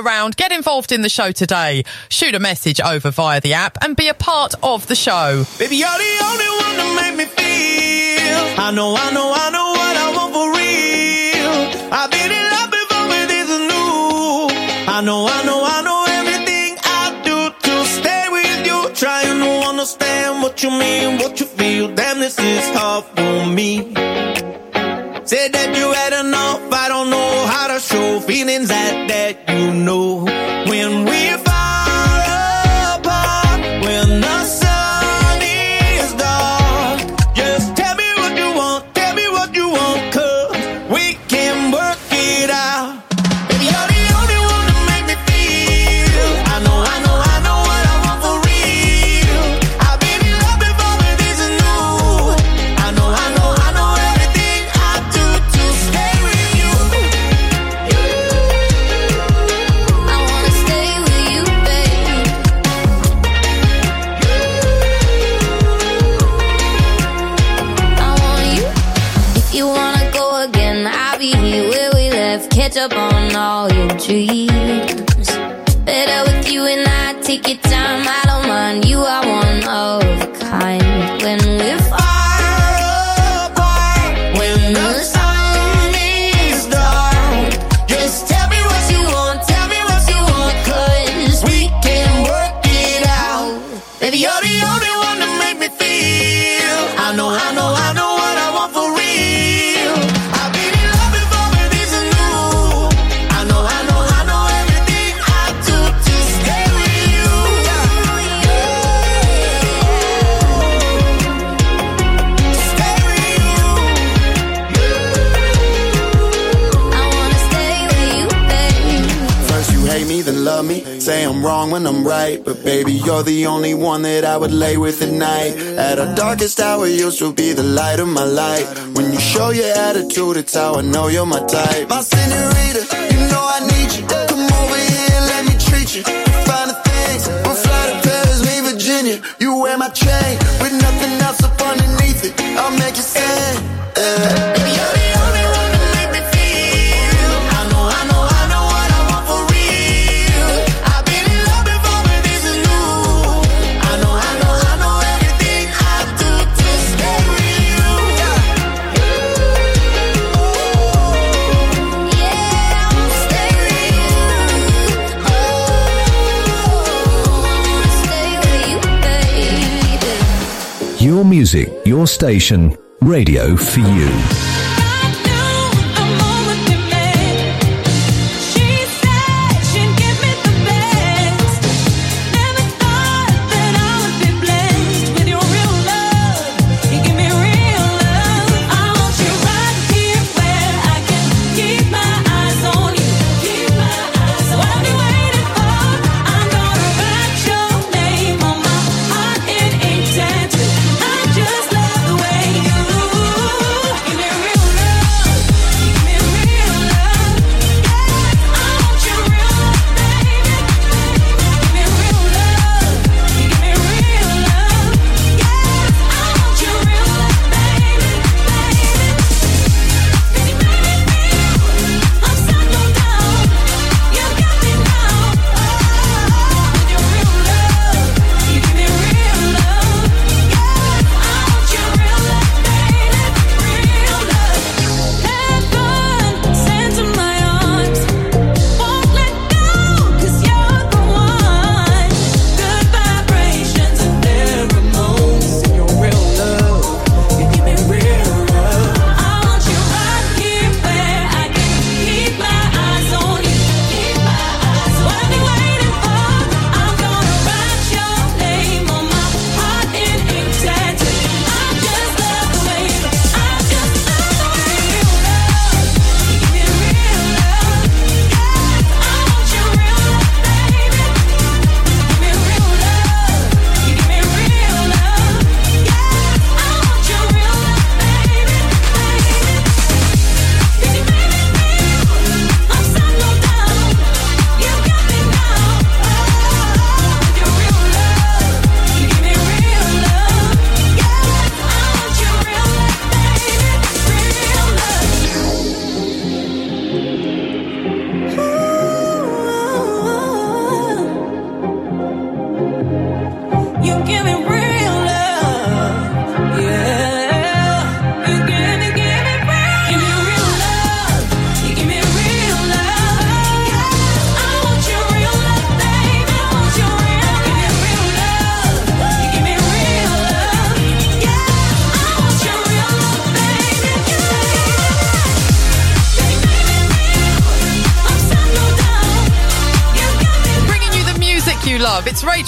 Speaker 17: around, get involved in the show today. Shoot a message over via the app and be a part of the show.
Speaker 21: Baby, you're the only one make me feel. I know, I know, I know what I want for real. I've been in love before, but this is new. I know, I know, I know everything I do to stay with you. Understand what you mean, what you But baby, you're the only one that I would lay with at night. At our darkest hour, you'll still be the light of my life. When you show your attitude, it's how I know you're my type. My senorita, you know I need you. Come over here, let me treat you. Find the things, we'll fly to Paris, me Virginia. You wear my chain.
Speaker 20: music, your station, radio for you.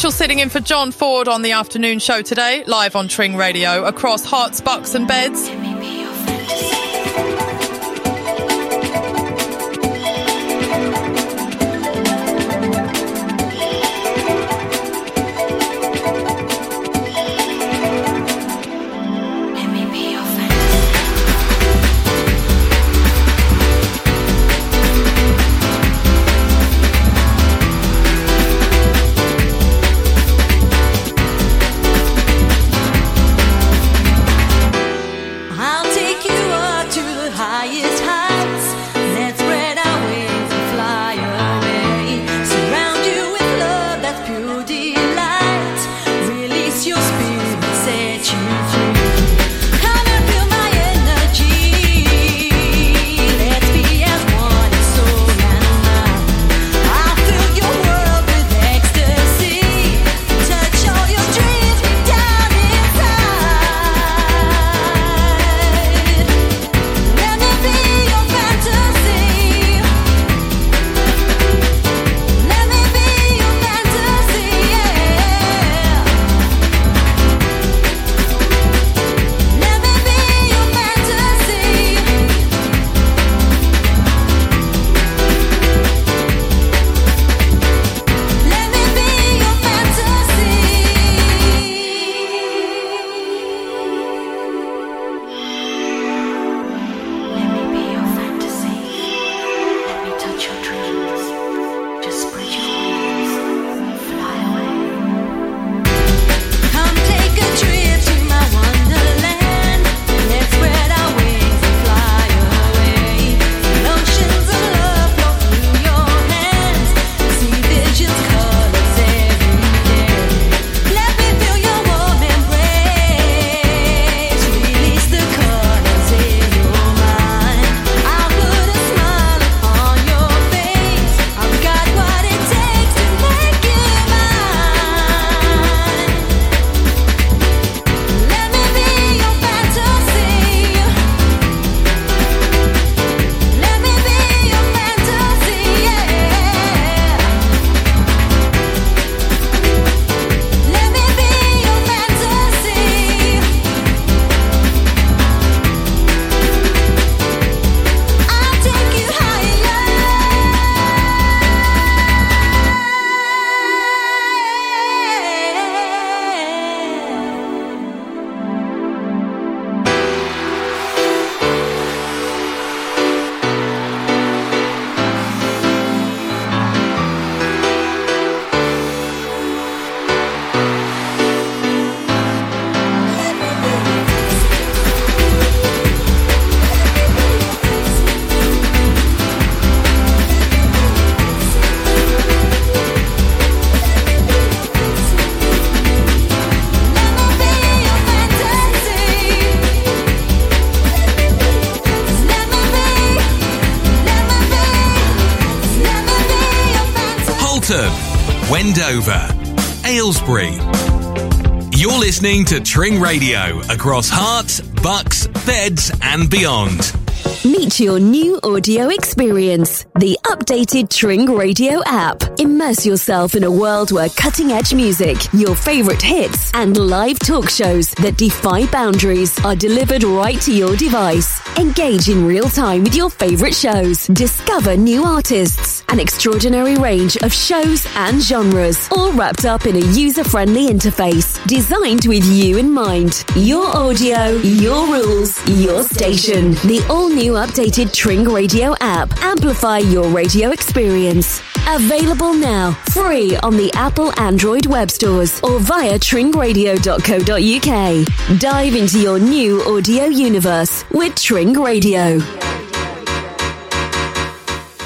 Speaker 20: Rachel sitting in for John Ford on the afternoon show today, live on Tring Radio across Herts, Bucks, and Beds.
Speaker 24: Wendover, Aylesbury. You're listening to Tring Radio across Herts, Bucks, Beds, and beyond.
Speaker 14: Meet your new audio experience, the updated Tring Radio app. Immerse yourself in a world where cutting edge music, your favorite hits, and live talk shows that defy boundaries are delivered right to your device. Engage in real time with your favorite shows. Discover new artists, an extraordinary range of shows and genres, all wrapped up in a user friendly interface designed with you in mind. Your audio, your rules, your station. The all new updated Tring Radio app. Amplify your radio experience. Available now, free on the Apple Android web stores or via tringradio.co.uk. Dive into your new audio universe with Tring Radio.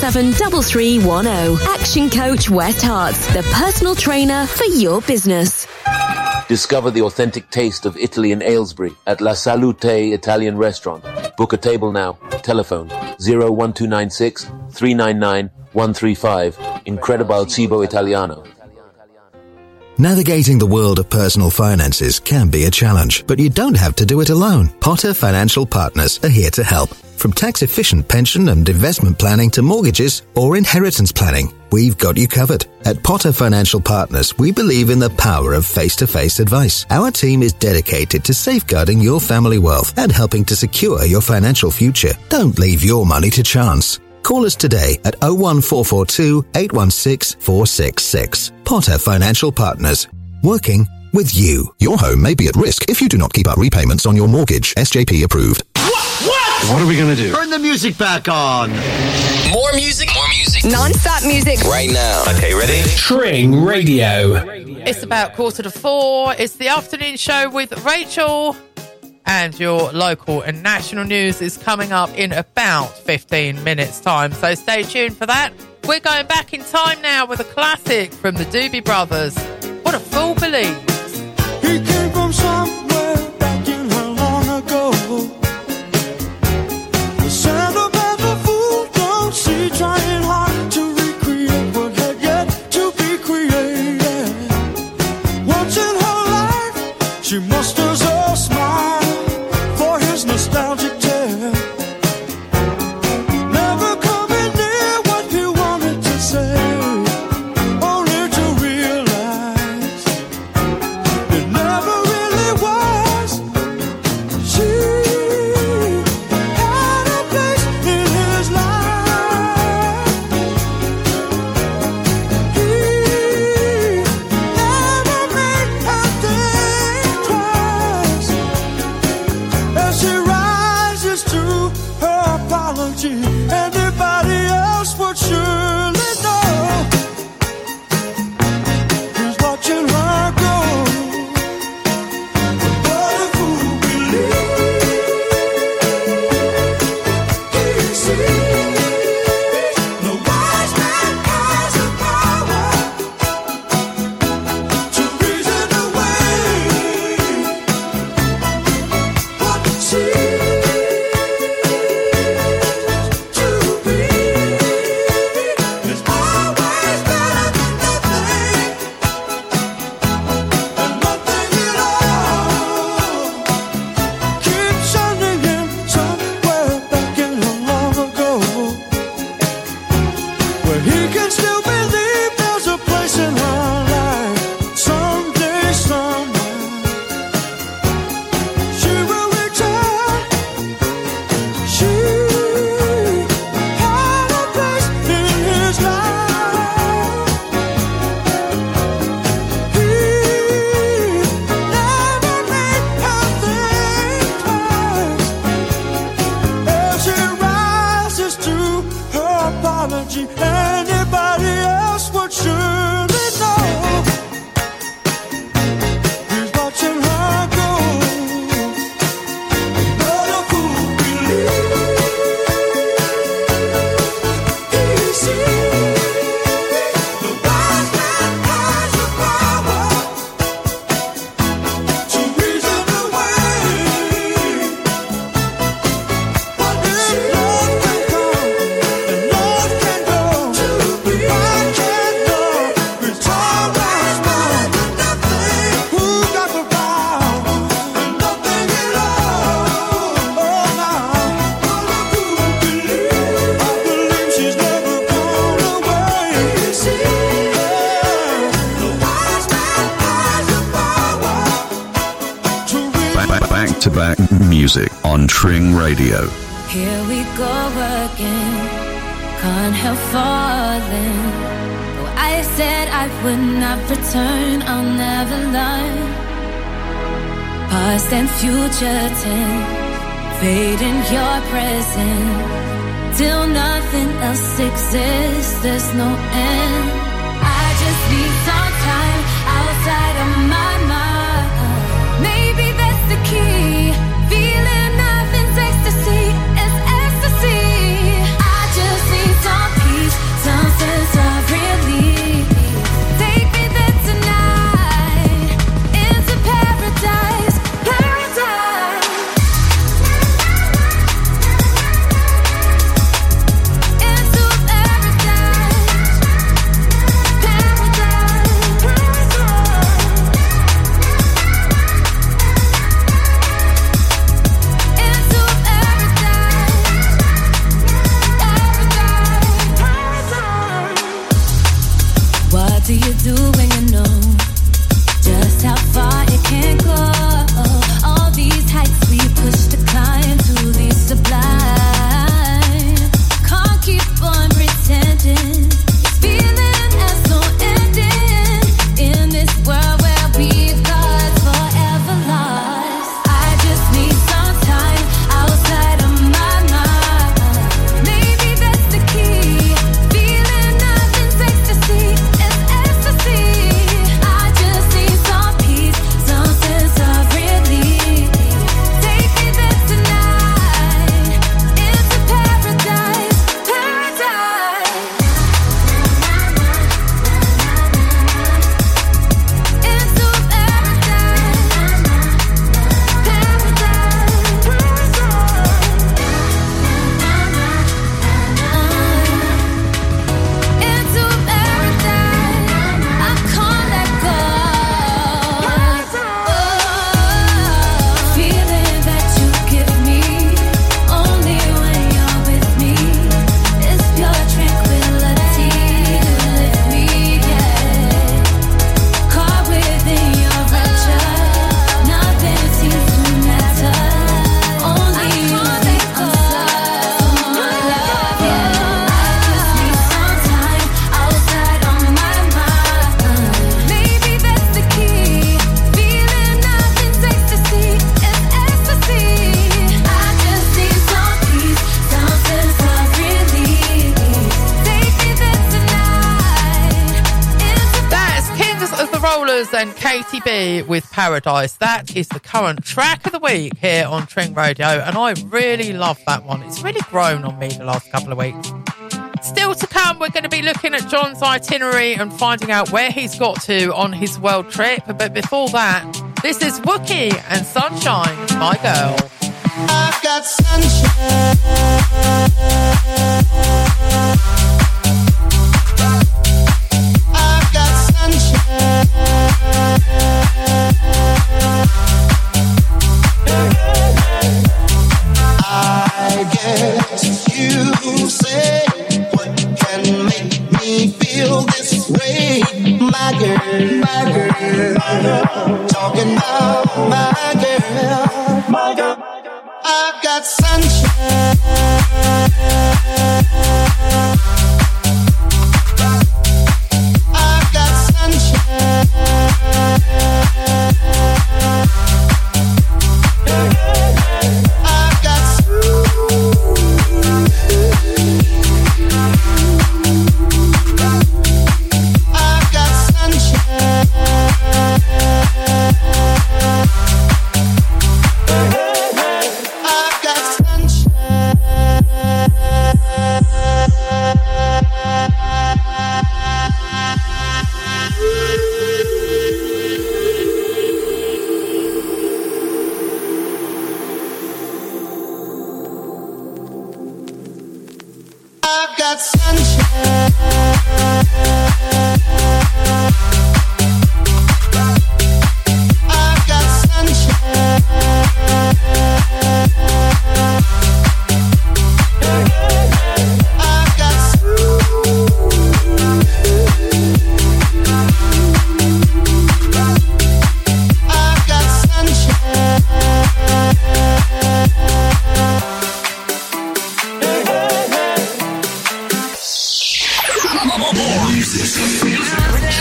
Speaker 14: 077 3310. Action Coach West Herts, the personal trainer for your business.
Speaker 50: Discover the authentic taste of Italy in Aylesbury at La Salute Italian Restaurant. Book a table now. Telephone 01296 399 135. Incredible Cibo Italiano.
Speaker 13: Navigating the world of personal finances can be a challenge, but you don't have to do it alone. Potter Financial Partners are here to help. From tax efficient pension and investment planning to mortgages or inheritance planning, we've got you covered. At Potter Financial Partners, we believe in the power of face to face advice. Our team is dedicated to safeguarding your family wealth and helping to secure your financial future. Don't leave your money to chance. Call us today at 01442 816 466. Potter Financial Partners. Working with you. Your home may be at risk if you do not keep up repayments on your mortgage. SJP approved. What What? What are we going to do?
Speaker 51: Turn the music back on.
Speaker 52: More music, more music.
Speaker 12: Non-stop music.
Speaker 52: Right now. Okay, ready?
Speaker 28: Tring Radio.
Speaker 23: It's about quarter to four. It's the afternoon show with Rachel. And your local and national news is coming up in about 15 minutes' time. So stay tuned for that. We're going back in time now with a classic from the Doobie Brothers. What a fool believes.
Speaker 13: On Tring Radio.
Speaker 20: Here we go again. Can't help falling. I said I would not return, I'll never learn. Past and future tense, fade in your present. Till nothing else exists, there's no end. I just need some time outside of my
Speaker 17: be with Paradise. That is the current track of the week here on Tring Radio, and I really love that one. It's really grown on me the last couple of weeks. Still to come, we're going to be looking at John's itinerary and finding out where he's got to on his world trip. But before that, this is Wuki and Sunshine, my girl.
Speaker 31: I've got sunshine.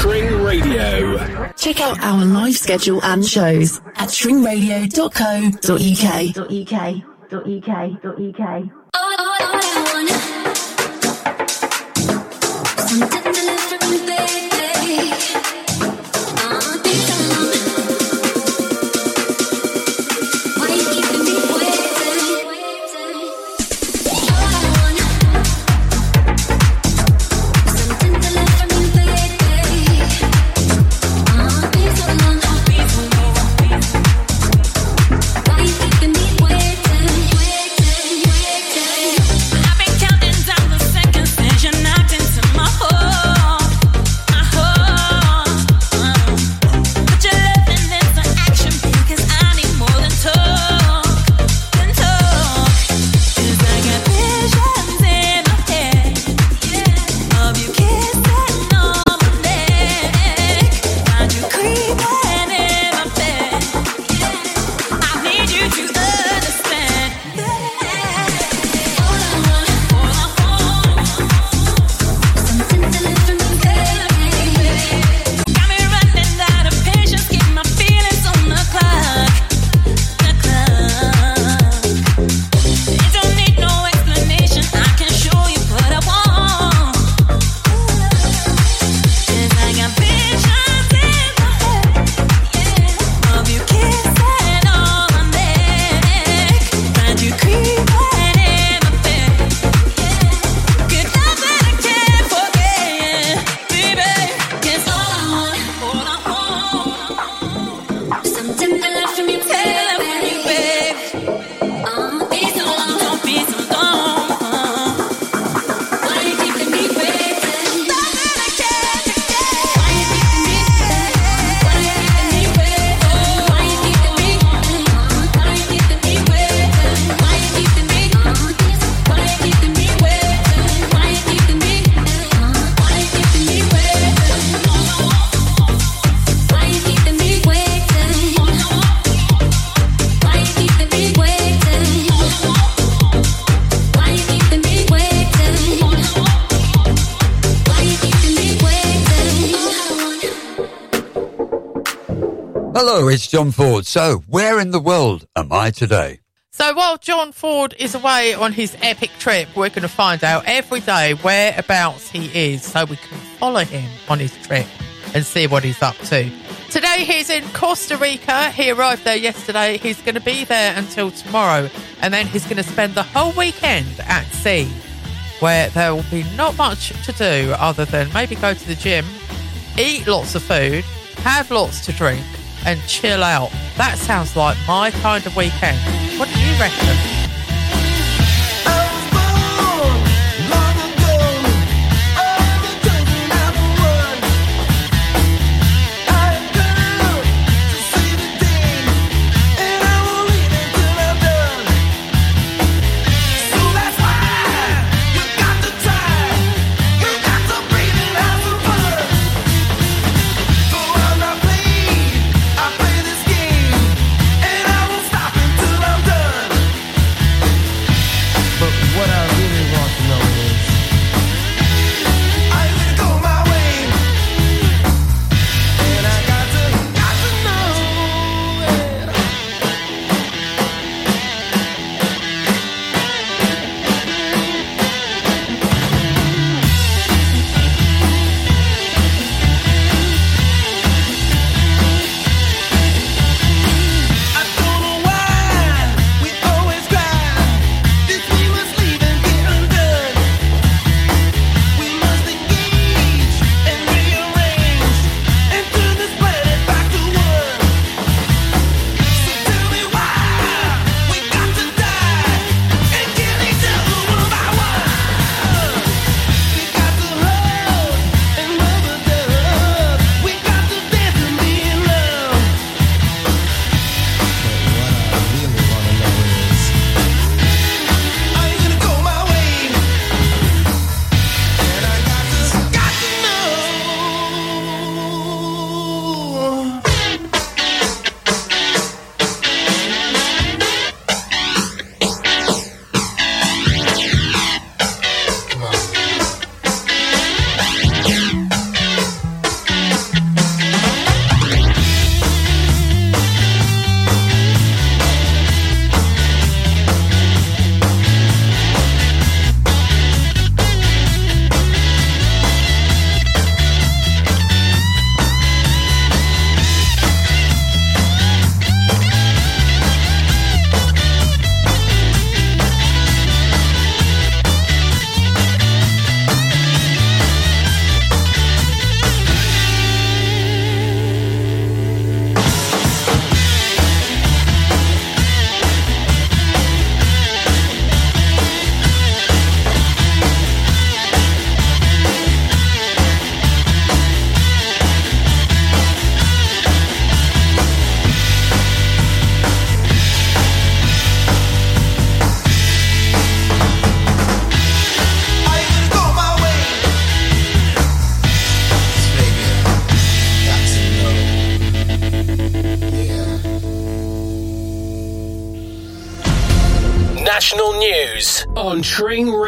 Speaker 28: Tring Radio.
Speaker 53: Check out our live schedule and shows at
Speaker 20: tringradio.co.uk. John Ford. So, where in the world am I today?
Speaker 17: So, while John Ford is away on his epic trip, we're going to find out every day whereabouts he is so we can follow him on his trip and see what he's up to. Today, he's in Costa Rica. He arrived there yesterday. He's going to be there until tomorrow, and then he's going to spend the whole weekend at sea, where there will be not much to do other than maybe go to the gym, eat lots of food, have lots to drink, and chill out. That sounds like my kind of weekend. What do you reckon?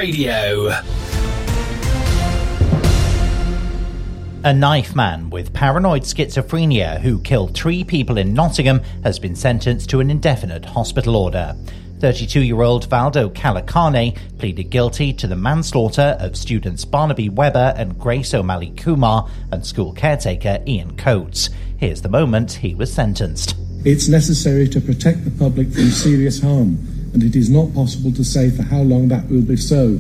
Speaker 28: Radio.
Speaker 54: A knife man with paranoid schizophrenia who killed three people in Nottingham has been sentenced to an indefinite hospital order. 32 year old Valdo Calocane pleaded guilty to the manslaughter of students Barnaby Webber and Grace O'Malley Kumar and school caretaker Ian Coates. Here's the moment he was sentenced.
Speaker 55: It's necessary to protect the public from serious harm, and it is not possible to say for how long that will be so.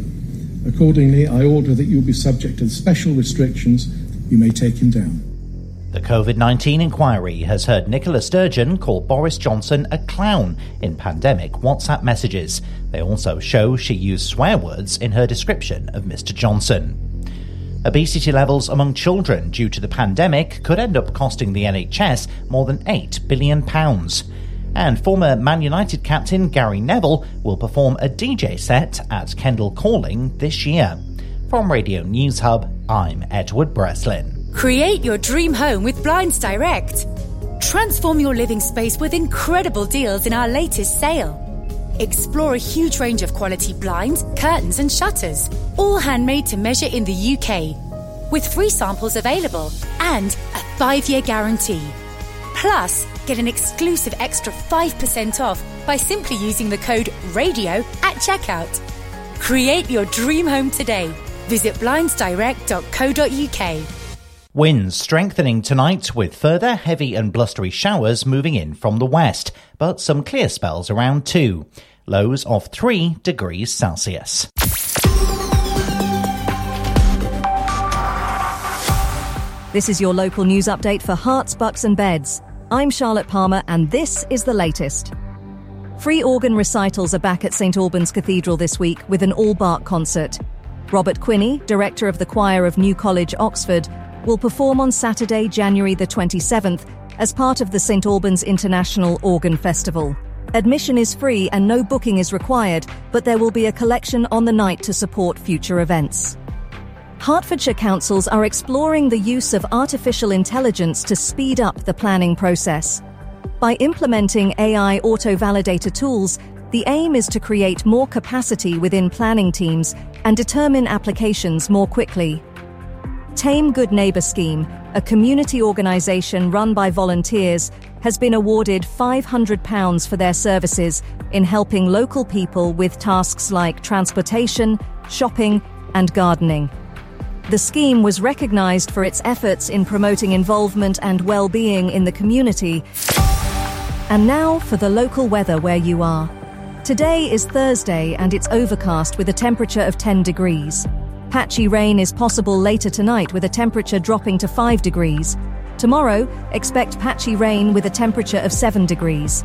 Speaker 55: Accordingly, I order that you be subject to special restrictions. You may take him down.
Speaker 54: The COVID 19 inquiry has heard Nicola Sturgeon call Boris Johnson a clown in pandemic WhatsApp messages. They also show she used swear words in her description of Mr. Johnson. Obesity levels among children due to the pandemic could end up costing the NHS more than £8 billion. And former Man United captain Gary Neville will perform a DJ set at Kendal Calling this year. From Radio News Hub, I'm Edward Breslin.
Speaker 20: Create your dream home with Blinds Direct. Transform your living space with incredible deals in our latest sale. Explore a huge range of quality blinds, curtains, and shutters, all handmade to measure in the UK, with free samples available and a five year guarantee. Plus, get an exclusive extra 5% off by simply using the code RADIO at checkout. Create your dream home today. Visit blindsdirect.co.uk.
Speaker 54: Winds strengthening tonight with further heavy and blustery showers moving in from the west, but some clear spells around too. Lows of 3 degrees Celsius.
Speaker 1: This is your local news update for Herts, Bucks and Beds. I'm Charlotte Palmer and this is the latest. Free organ recitals are back at St Albans Cathedral this week with an all Bach concert. Robert Quinney, director of the choir of New College, Oxford, will perform on Saturday, January the 27th as part of the St Albans International Organ Festival. Admission is free and no booking is required, but there will be a collection on the night to support future events. Hertfordshire councils are exploring the use of artificial intelligence to speed up the planning process. By implementing AI auto validator tools, the aim is to create more capacity within planning teams and determine applications more quickly. Thame Good Neighbour Scheme, a community organisation run by volunteers, has been awarded £500 for their services in helping local people with tasks like transportation, shopping, and gardening. The scheme was recognised for its efforts in promoting involvement and well-being in the community. And now for the local weather where you are. Today is Thursday and it's overcast with a temperature of 10 degrees. Patchy rain is possible later tonight with a temperature dropping to 5 degrees. Tomorrow, expect patchy rain with a temperature of 7 degrees.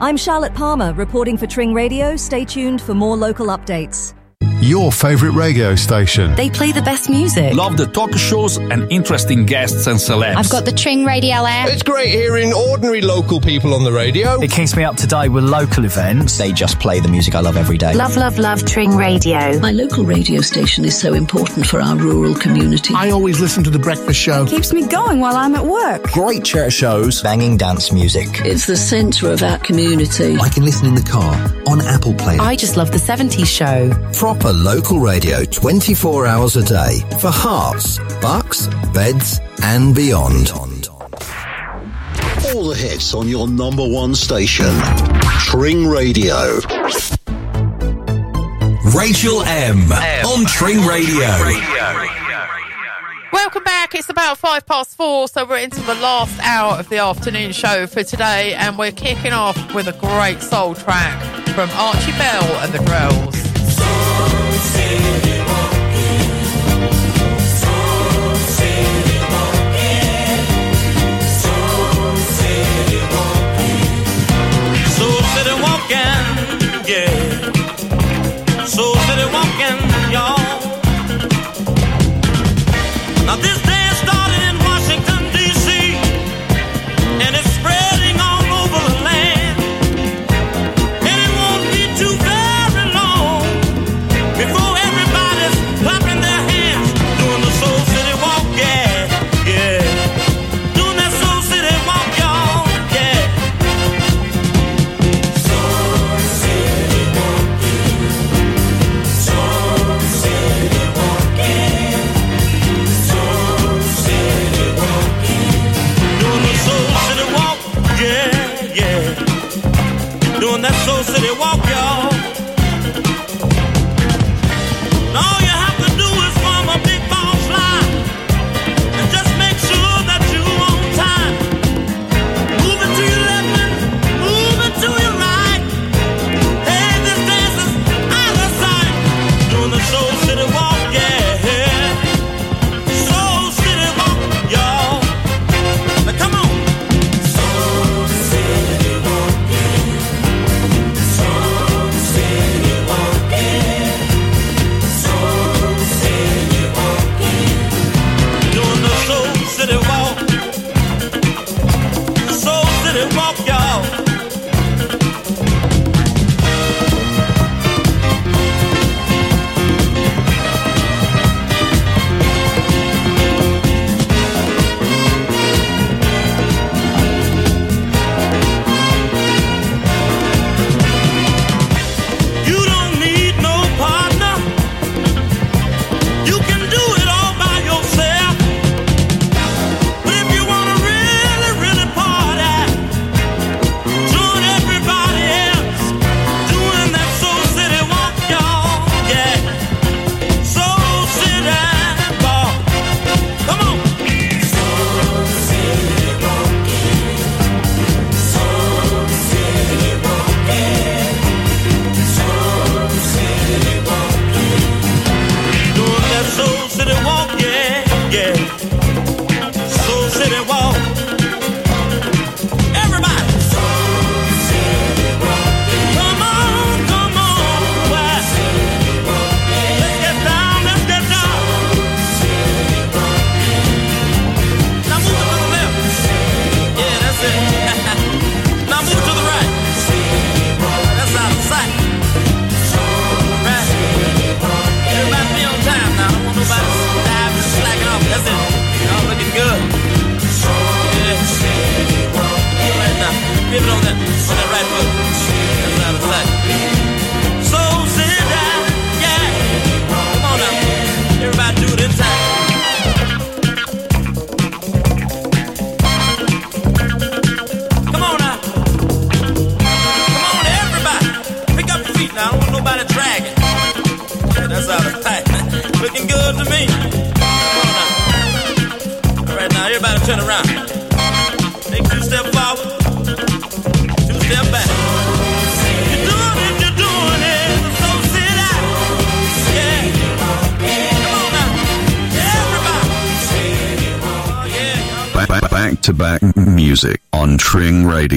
Speaker 1: I'm Charlotte Palmer reporting for Tring Radio. Stay tuned for more local updates.
Speaker 56: Your favourite radio station.
Speaker 40: They play the best music.
Speaker 4: Love the talk shows and interesting guests and celebs.
Speaker 12: I've got the Tring Radio app.
Speaker 6: It's great hearing ordinary local people on the radio.
Speaker 7: It keeps me up to date with local events.
Speaker 13: They just play the music I love every day.
Speaker 40: Love, love, love Tring Radio.
Speaker 10: My local radio station is so important for our rural community.
Speaker 57: I always listen to The Breakfast Show.
Speaker 12: Keeps me going while I'm at work.
Speaker 13: Great church shows, banging dance music.
Speaker 10: It's the centre of our community.
Speaker 13: I can listen in the car, on Apple Play.
Speaker 40: I just love the 70s show.
Speaker 13: Proper local radio 24 hours a day for Herts, bucks, beds, and beyond.
Speaker 58: All the hits on your number one station. Tring Radio.
Speaker 24: Rachel M. on Tring Radio.
Speaker 17: Welcome back. It's about five past four, so we're into the last hour of the afternoon show for today, and we're kicking off with a great soul track from Archie Bell and the Drells.
Speaker 59: Now this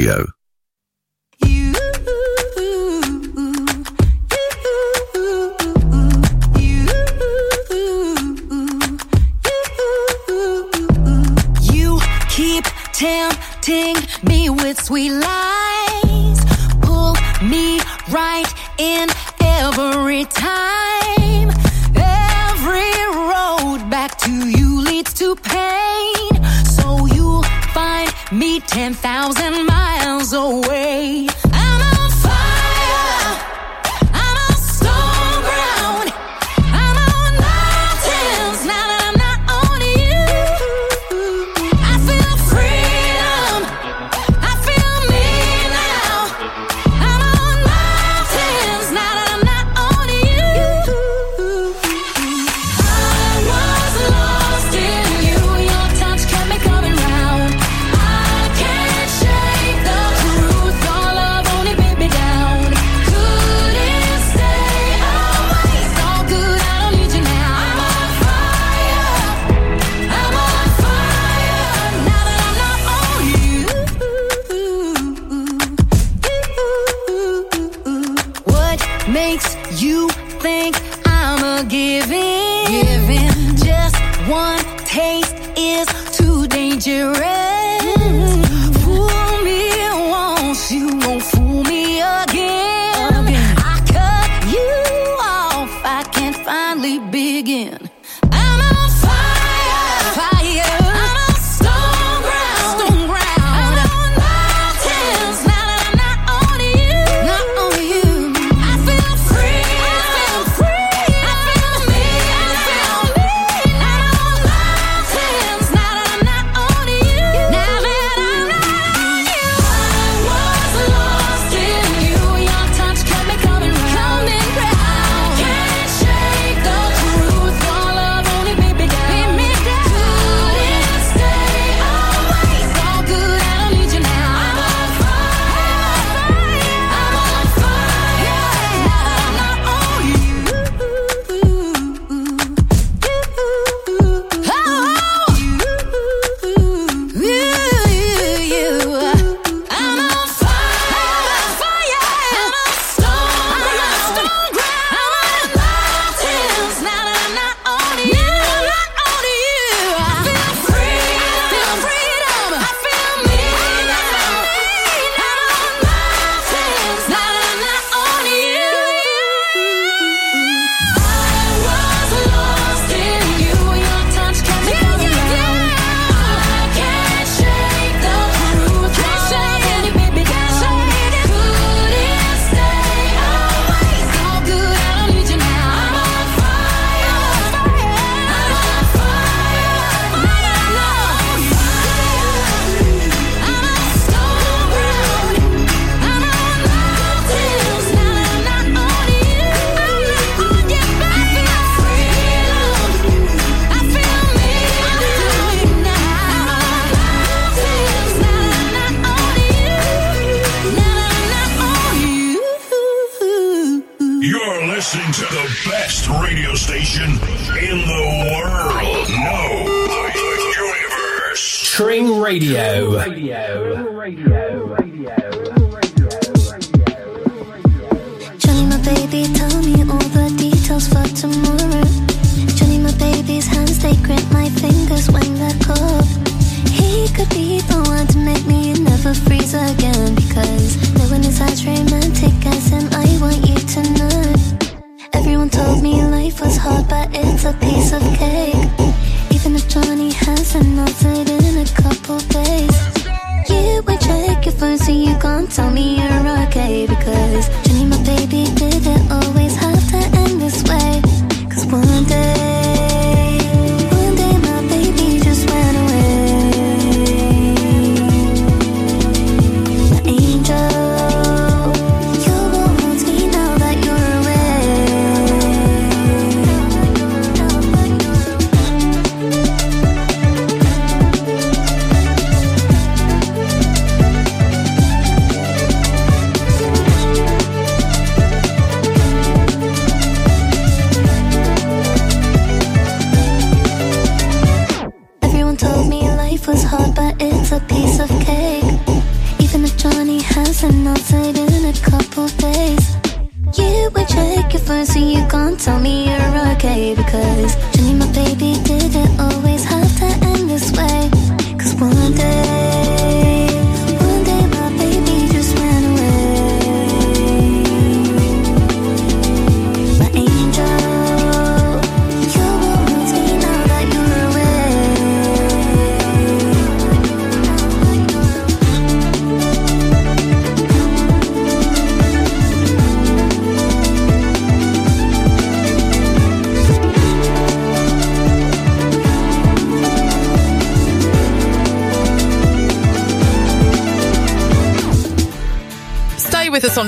Speaker 20: Tring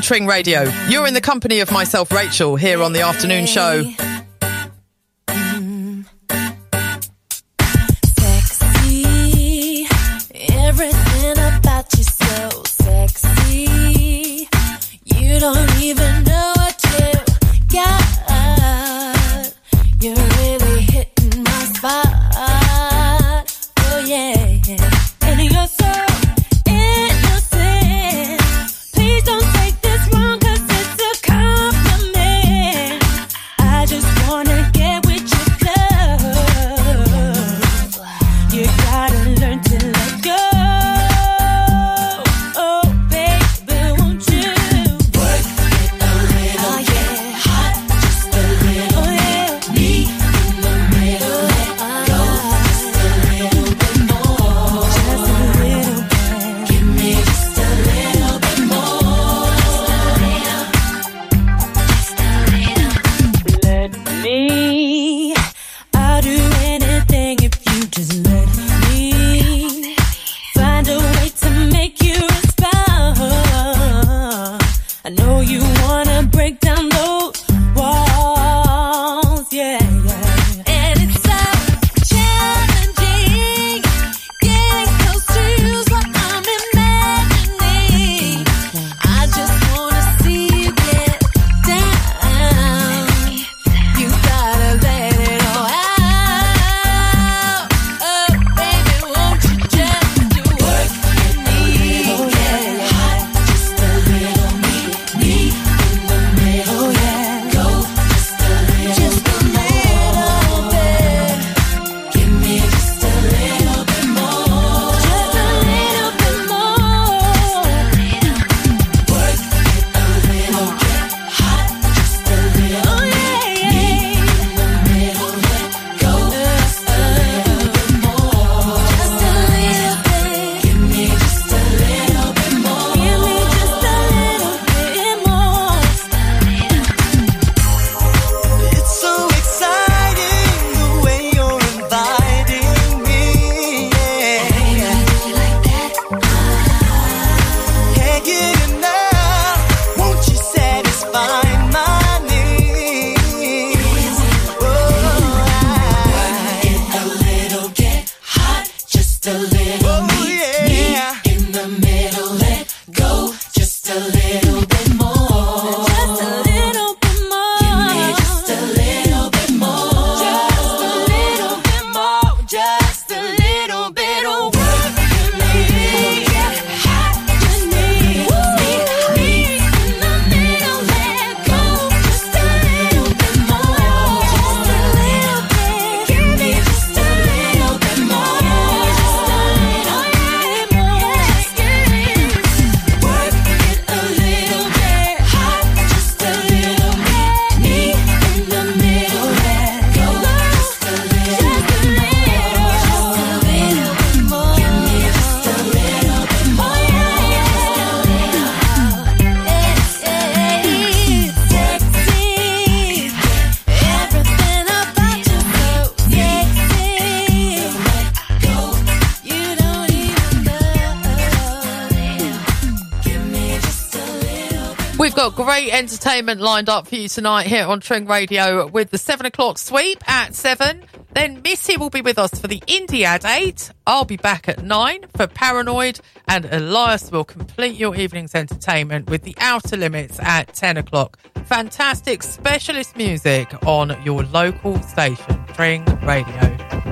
Speaker 60: Tring Radio.
Speaker 61: You're
Speaker 17: in
Speaker 20: the company of myself, Rachel, here on the afternoon show. entertainment lined up for you tonight here on Tring Radio with the seven o'clock sweep at seven. Then Missy will be with us for the Indie at eight. I'll be back at nine for Paranoid, and Elias will complete your evening's entertainment with the Outer Limits at ten o'clock. Fantastic specialist music on your local station, Tring Radio.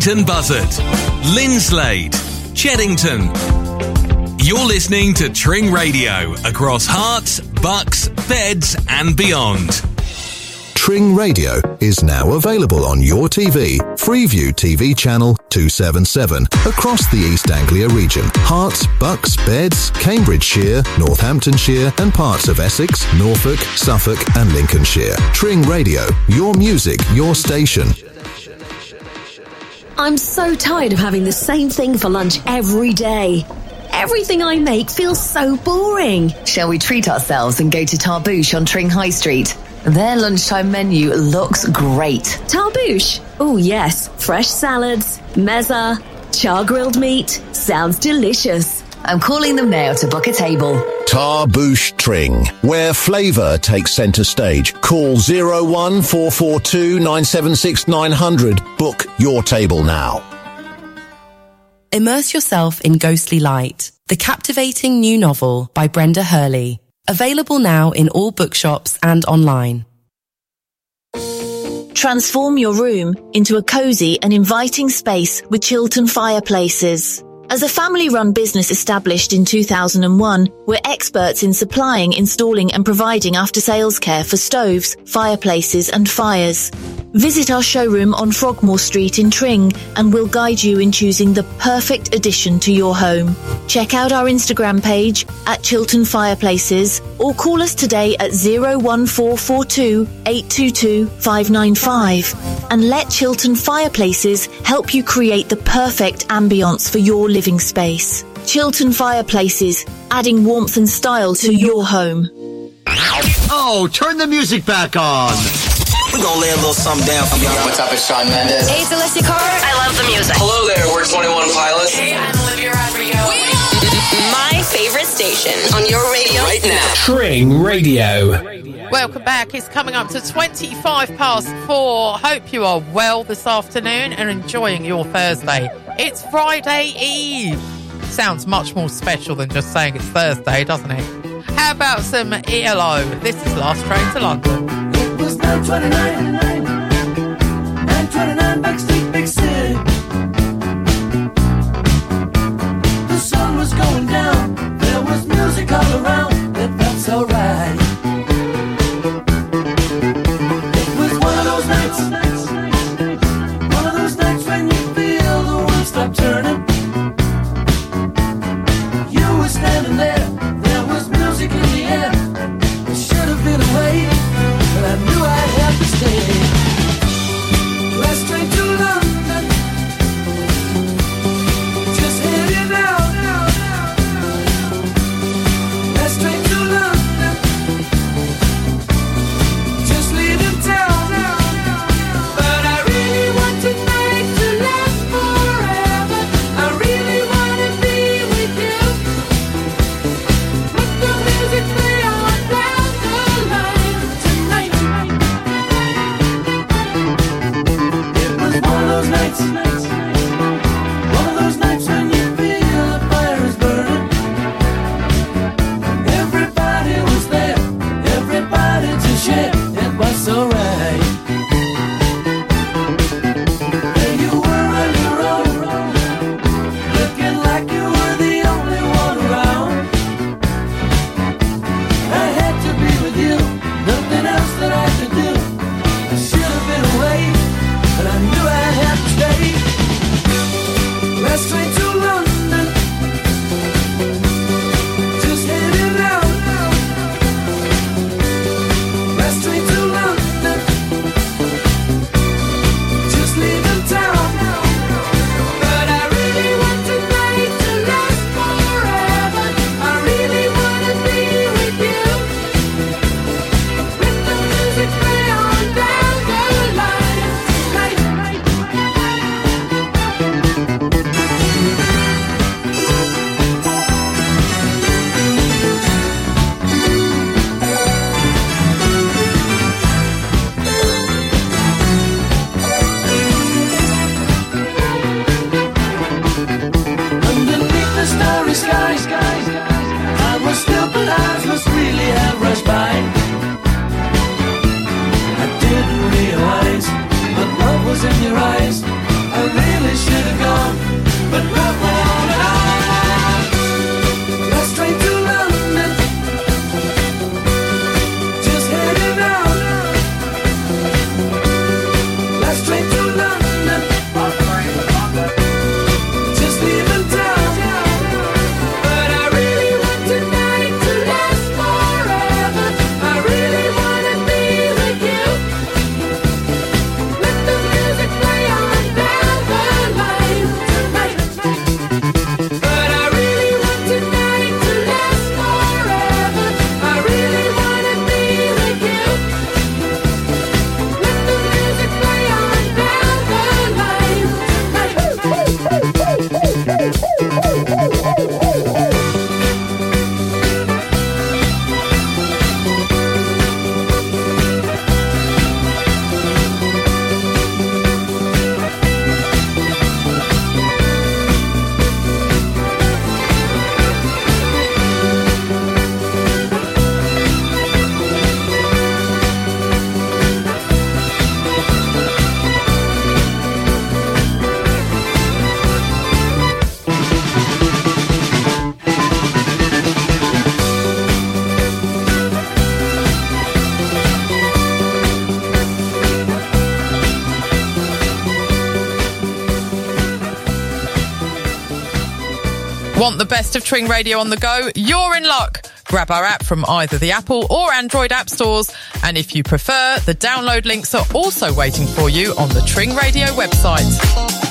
Speaker 24: Leighton Buzzard, Linslade, Cheddington. You're listening to Tring Radio across Herts, Bucks, Beds, and beyond.
Speaker 13: Tring Radio is now available on your TV, Freeview TV channel 277, across the East Anglia region. Herts, Bucks, Beds, Cambridgeshire, Northamptonshire, and parts of Essex, Norfolk, Suffolk, and Lincolnshire. Tring Radio, your music, your station.
Speaker 14: I'm so tired of having the same thing for lunch every day. Everything I make feels so boring.
Speaker 25: Shall we treat ourselves and go to Tarbouche on Tring High Street? Their lunchtime menu looks great.
Speaker 14: Tarbouche? Oh, yes. Fresh salads, mezza, char grilled meat. Sounds delicious.
Speaker 25: I'm calling them now to book a table.
Speaker 62: Tarbouche Tring, where flavour takes centre stage. Call 01442 976 900. Book your table now.
Speaker 40: Immerse yourself in Ghostly Light, the captivating new novel by Brenda Hurley. Available now in all bookshops and online.
Speaker 33: Transform your room into a cozy and inviting space with Chilton Fireplaces. As a family-run business established in 2001, we're experts in supplying, installing and providing after-sales care for stoves, fireplaces and fires. Visit our showroom on Frogmore Street in Tring and we'll guide you in choosing the perfect addition to your home. Check out our Instagram page at Chilton Fireplaces or call us today at 01442 822 595 and let Chilton Fireplaces help you create the perfect ambience for your living space. Chilton Fireplaces, adding warmth and style to your home.
Speaker 63: Oh, turn the music back on.
Speaker 64: We're gonna lay a little something down for y'all. What's up, it's Shawn Mendes.
Speaker 65: Hey, it's Alessia Cara. I love the music.
Speaker 64: Hello there, we're 21 Pilots.
Speaker 65: Hey, I'm Olivia Rodrigo. My favorite station on your radio
Speaker 64: right now.
Speaker 28: Tring Radio.
Speaker 17: Welcome back. It's coming up to 25 past four. Hope you are well this afternoon and enjoying your Thursday. It's Friday Eve. Sounds much more special than just saying it's Thursday, doesn't it? How about some ELO? This is Last Train to London.
Speaker 23: It was 929, 929 Backstreet Big City. Music all around, it felt so right. It was one of those nights, one of those nights when you feel the world stop turning.
Speaker 20: Best of Tring Radio on the go? You're in luck. Grab our app from either the Apple or Android app stores. And if you prefer, the download links are also waiting for you on the Tring Radio website.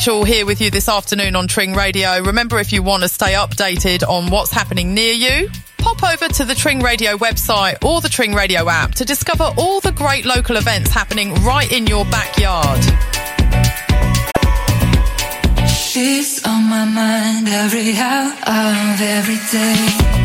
Speaker 17: Rachel here with you this afternoon on Tring Radio. Remember, if you want to stay updated on what's happening near you, pop over to the Tring Radio website or the Tring Radio app to discover all the great local events happening right in your backyard.
Speaker 66: She's on my mind every hour of every day.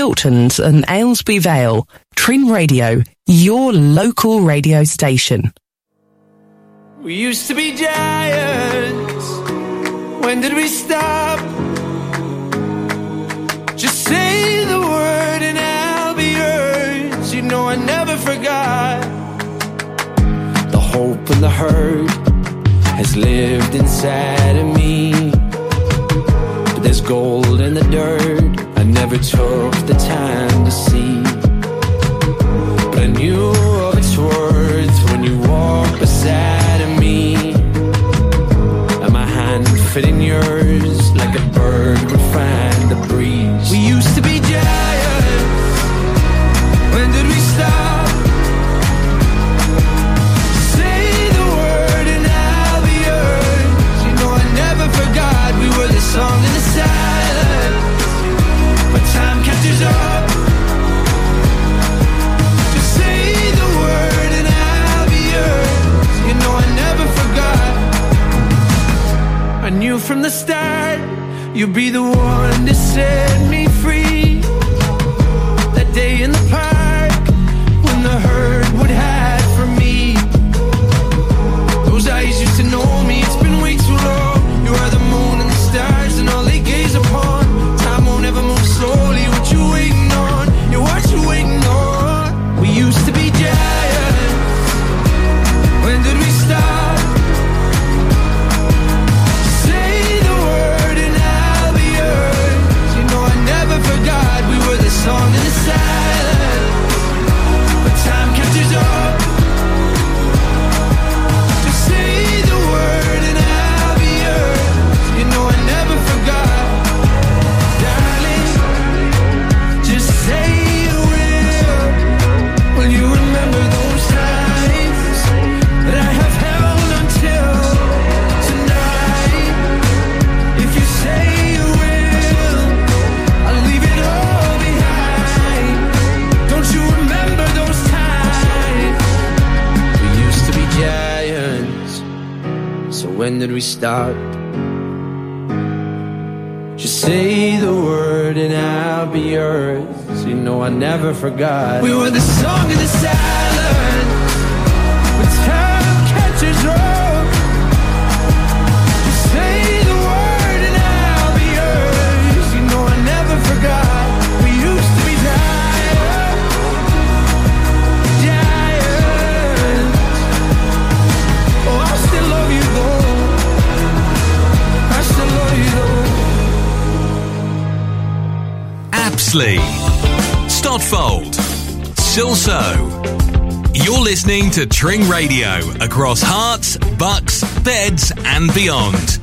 Speaker 40: Chilterns and Aylesbury Vale, Tring Radio, your local radio station.
Speaker 23: We used to be giants. When did we stop? Just say the word and I'll be yours. You know I never forgot. The hope and the hurt has lived inside of me. But there's gold in the dirt never took the time to see. But I knew of its worth when you walked beside me. And my hand fit in yours like a bird would find the breeze. from the start. You'll be the one to set me did we
Speaker 21: start? Just say the word and I'll be yours. You know I never forgot. We were the song of the silent.
Speaker 24: Apsley, Stotfold, Silsoe. You're listening to Tring Radio across Herts, Bucks, Beds, and beyond.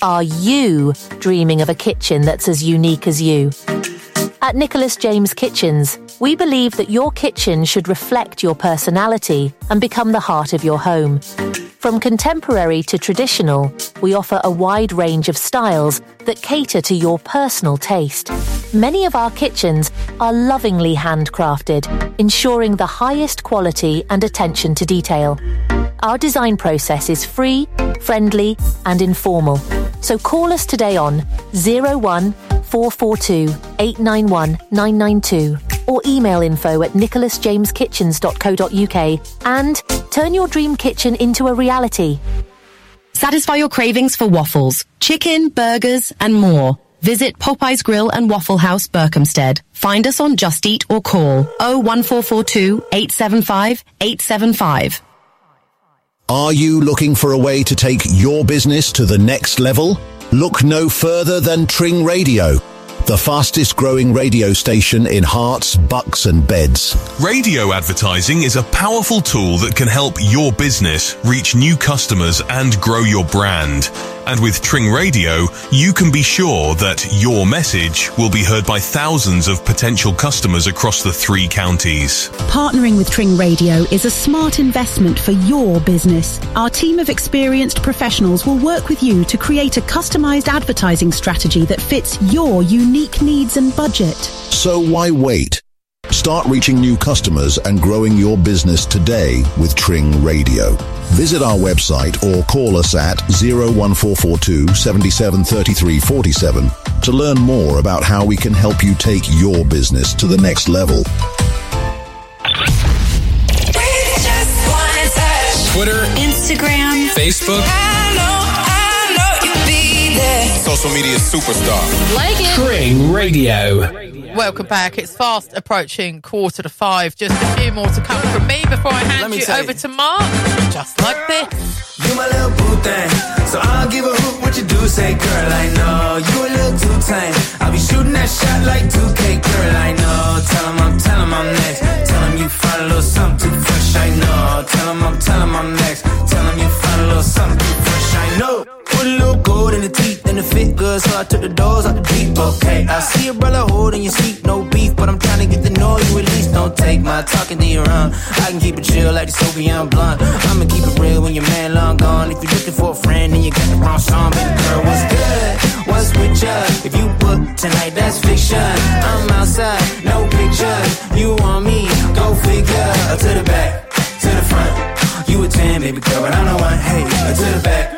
Speaker 67: Are you dreaming of a kitchen that's as unique as you? At Nicholas James Kitchens, we believe that your kitchen should reflect your personality and become the heart of your home. From contemporary to traditional, we offer a wide range of styles that cater to your personal taste. Many of our kitchens are lovingly handcrafted, ensuring the highest quality and attention to detail. Our design process is free, friendly, and informal. So call us today on 01 442 891 992 or email info at nicholasjameskitchens.co.uk and turn your dream kitchen into a reality.
Speaker 40: Satisfy your cravings for waffles, chicken, burgers, and more. Visit Popeye's Grill and Waffle House, Berkhamsted. Find us on Just Eat or call 01442 875 875.
Speaker 13: Are you looking for a way to take your business to the next level? Look no further than Tring Radio, the fastest growing radio station in Herts, Bucks and Beds.
Speaker 24: Radio advertising is a powerful tool that can help your business reach new customers and grow your brand. And with Tring Radio, you can be sure that your message will be heard by thousands of potential customers across the three counties.
Speaker 1: Partnering with Tring Radio is a smart investment for your business. Our team of experienced professionals will work with you to create a customized advertising strategy that fits your unique needs and budget.
Speaker 13: So why wait? Start reaching new customers and growing your business today with Tring Radio. Visit our website or call us at 01442 773347 to learn more about how we can help you take your business to the next level.
Speaker 68: Twitter,
Speaker 69: Instagram,
Speaker 68: Facebook, social media superstar.
Speaker 69: Like it.
Speaker 28: Tring Radio.
Speaker 17: Welcome back. It's fast approaching quarter to five. Just a few more to come from me before I hand you over
Speaker 21: you.
Speaker 17: to Mark. Just like this.
Speaker 21: You my little boo thing. So I'll give a hoot what you do. Say, girl, I know you a little too tame. I'll be shooting that shot like 2K, girl, I know. Tell him I'm, tell him I'm next. Tell him you find a little something too fresh, I know. Tell him I'm, tell him I'm next. Tell him you find a little something too fresh, I know. Put a little gold in the teeth and it fit good, so I took the doors out the deep. Okay, I see your brother holding your seat, no beef, but I'm trying to get to know you at least. Don't take my talking to your own. I can keep it chill like the Soviet blunt. I'ma keep it real when your man long gone. If you're looking for a friend and you got the wrong song, baby girl, what's good? What's with ya? If you book tonight, that's fiction. I'm outside, no pictures. You want me? Go figure. To the back, to the front. You a 10, baby girl, but I'm the one. Hey, to the back,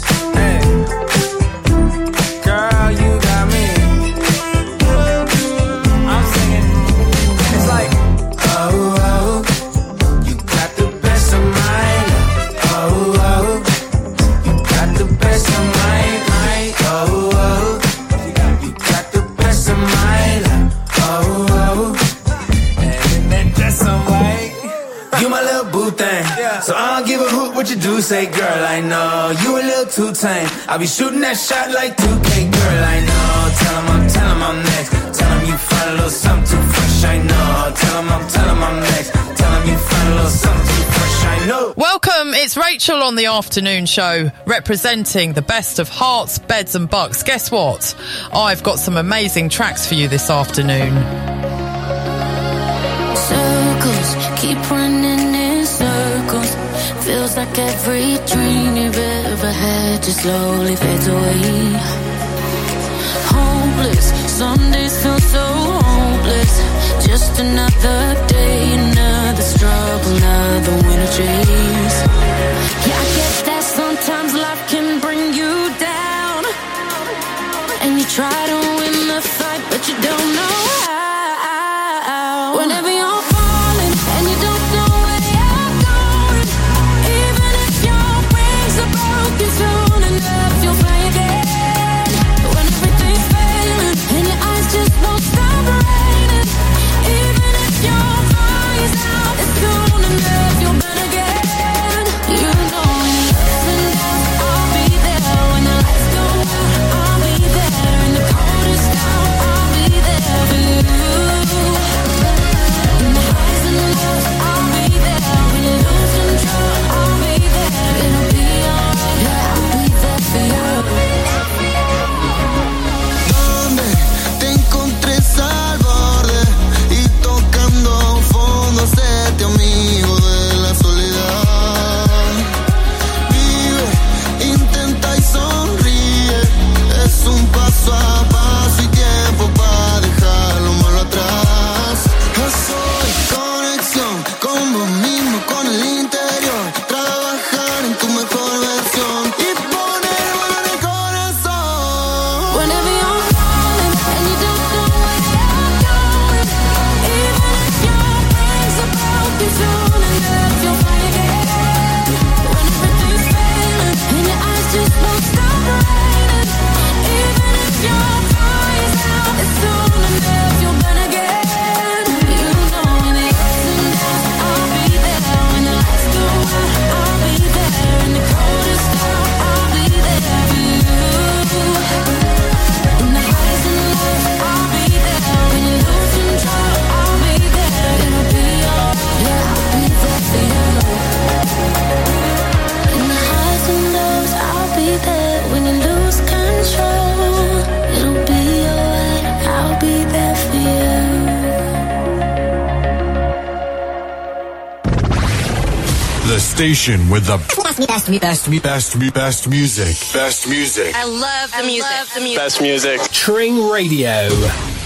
Speaker 21: what you do, say, girl, I know you a little too tame. I be shooting that shot like 2K, girl, I know. Tell him I'm, tell him I'm next. Tell him you find a little something too fresh, I know. Tell him I'm, tell him I'm next. Tell him you find a little something too fresh, I know.
Speaker 17: Welcome, it's Rachel on the afternoon show, representing the best of Herts, beds, and bucks. Guess what? I've got some amazing tracks for you this afternoon.
Speaker 20: Circles keep running Feels like every dream you've ever had just slowly fades away. Hopeless, some days feel so hopeless. Just another day, another struggle, another winter chase. Yeah, I get that sometimes life can bring you down, and you try to win the fight, but you don't know.
Speaker 70: soir station with the best, best, best, best, best, best music.
Speaker 71: Best music.
Speaker 29: I love the I music. Love
Speaker 17: the music. Best music. Tring Radio.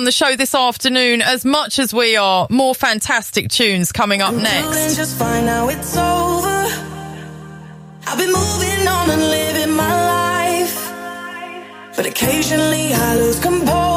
Speaker 17: on the show this afternoon as much as we are. More fantastic tunes coming up next.
Speaker 20: I've been moving on and living my life, but occasionally I lose composure.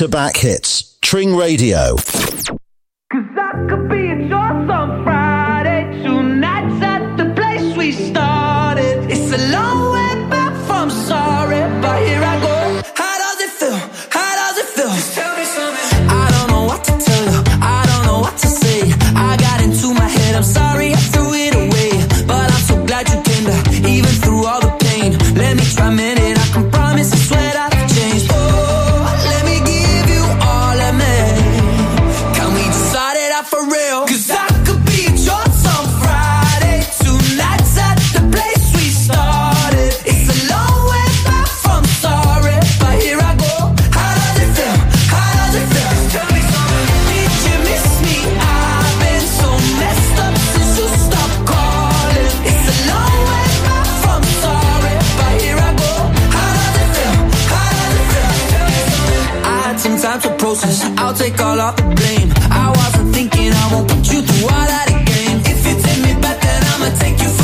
Speaker 20: to back here. closest I'll take all of the blame. I wasn't thinking I won't put you through all that again If you take me back then I'ma take you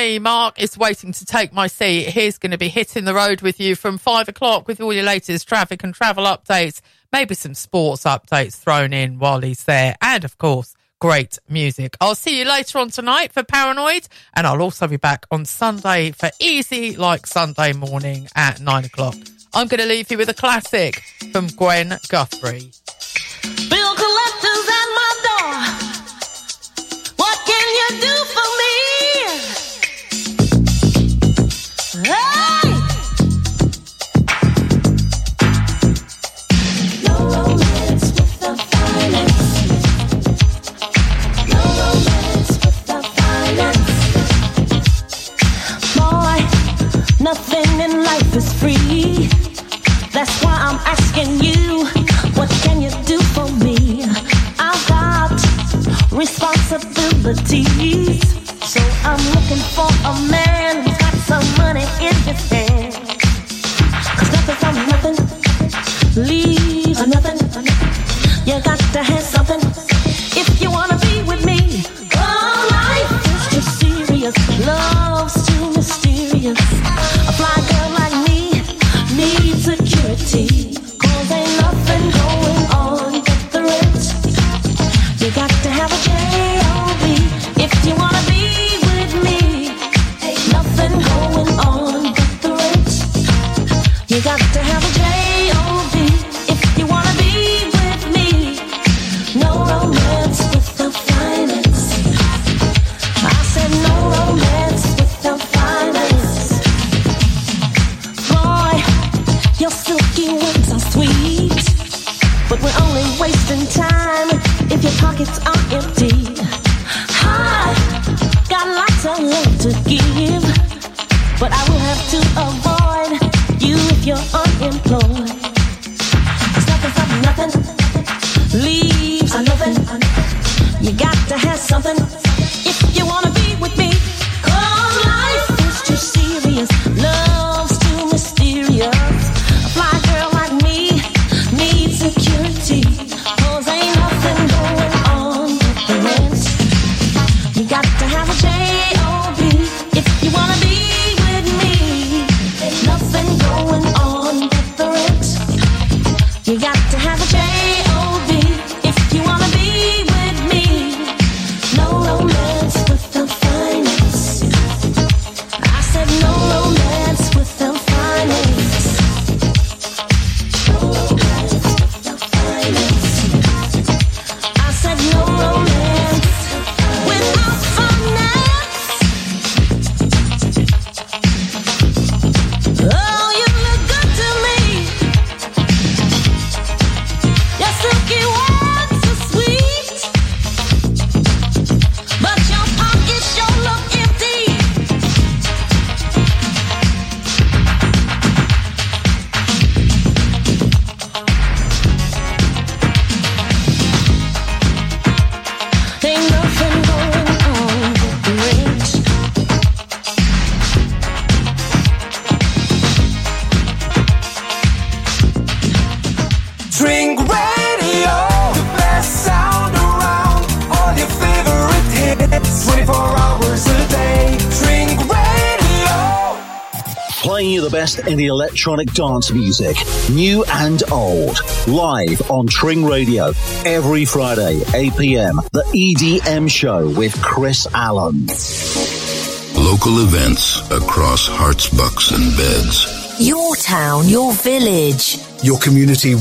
Speaker 20: me.
Speaker 17: Mark is waiting to take my seat. He's going to be hitting the road with you from five o'clock with all your latest traffic and travel updates, maybe some sports updates thrown in while he's there, and of course, great music. I'll see you later on tonight for Paranoid, and I'll also be back on Sunday for Easy Like Sunday morning at nine o'clock. I'm going to leave you with a classic from Gwen Guthrie.
Speaker 20: Nothing in life is free. That's why I'm asking you, what can you do for me? I've got responsibilities, so I'm looking for a man who's got some money in his hand. Cause nothing from nothing leaves nothing. You got to have something security. Pockets are empty. I got lots of love to give, but I will have to avoid you if you're unemployed. 'Cause nothing from nothing leaves a nothing. You got to have something if you wanna
Speaker 13: in the electronic dance music, new and old, live on Tring Radio every Friday, 8 p.m. The EDM show with Chris Allen.
Speaker 72: Local events across Herts, bucks, and beds.
Speaker 67: Your town, your village.
Speaker 72: Your community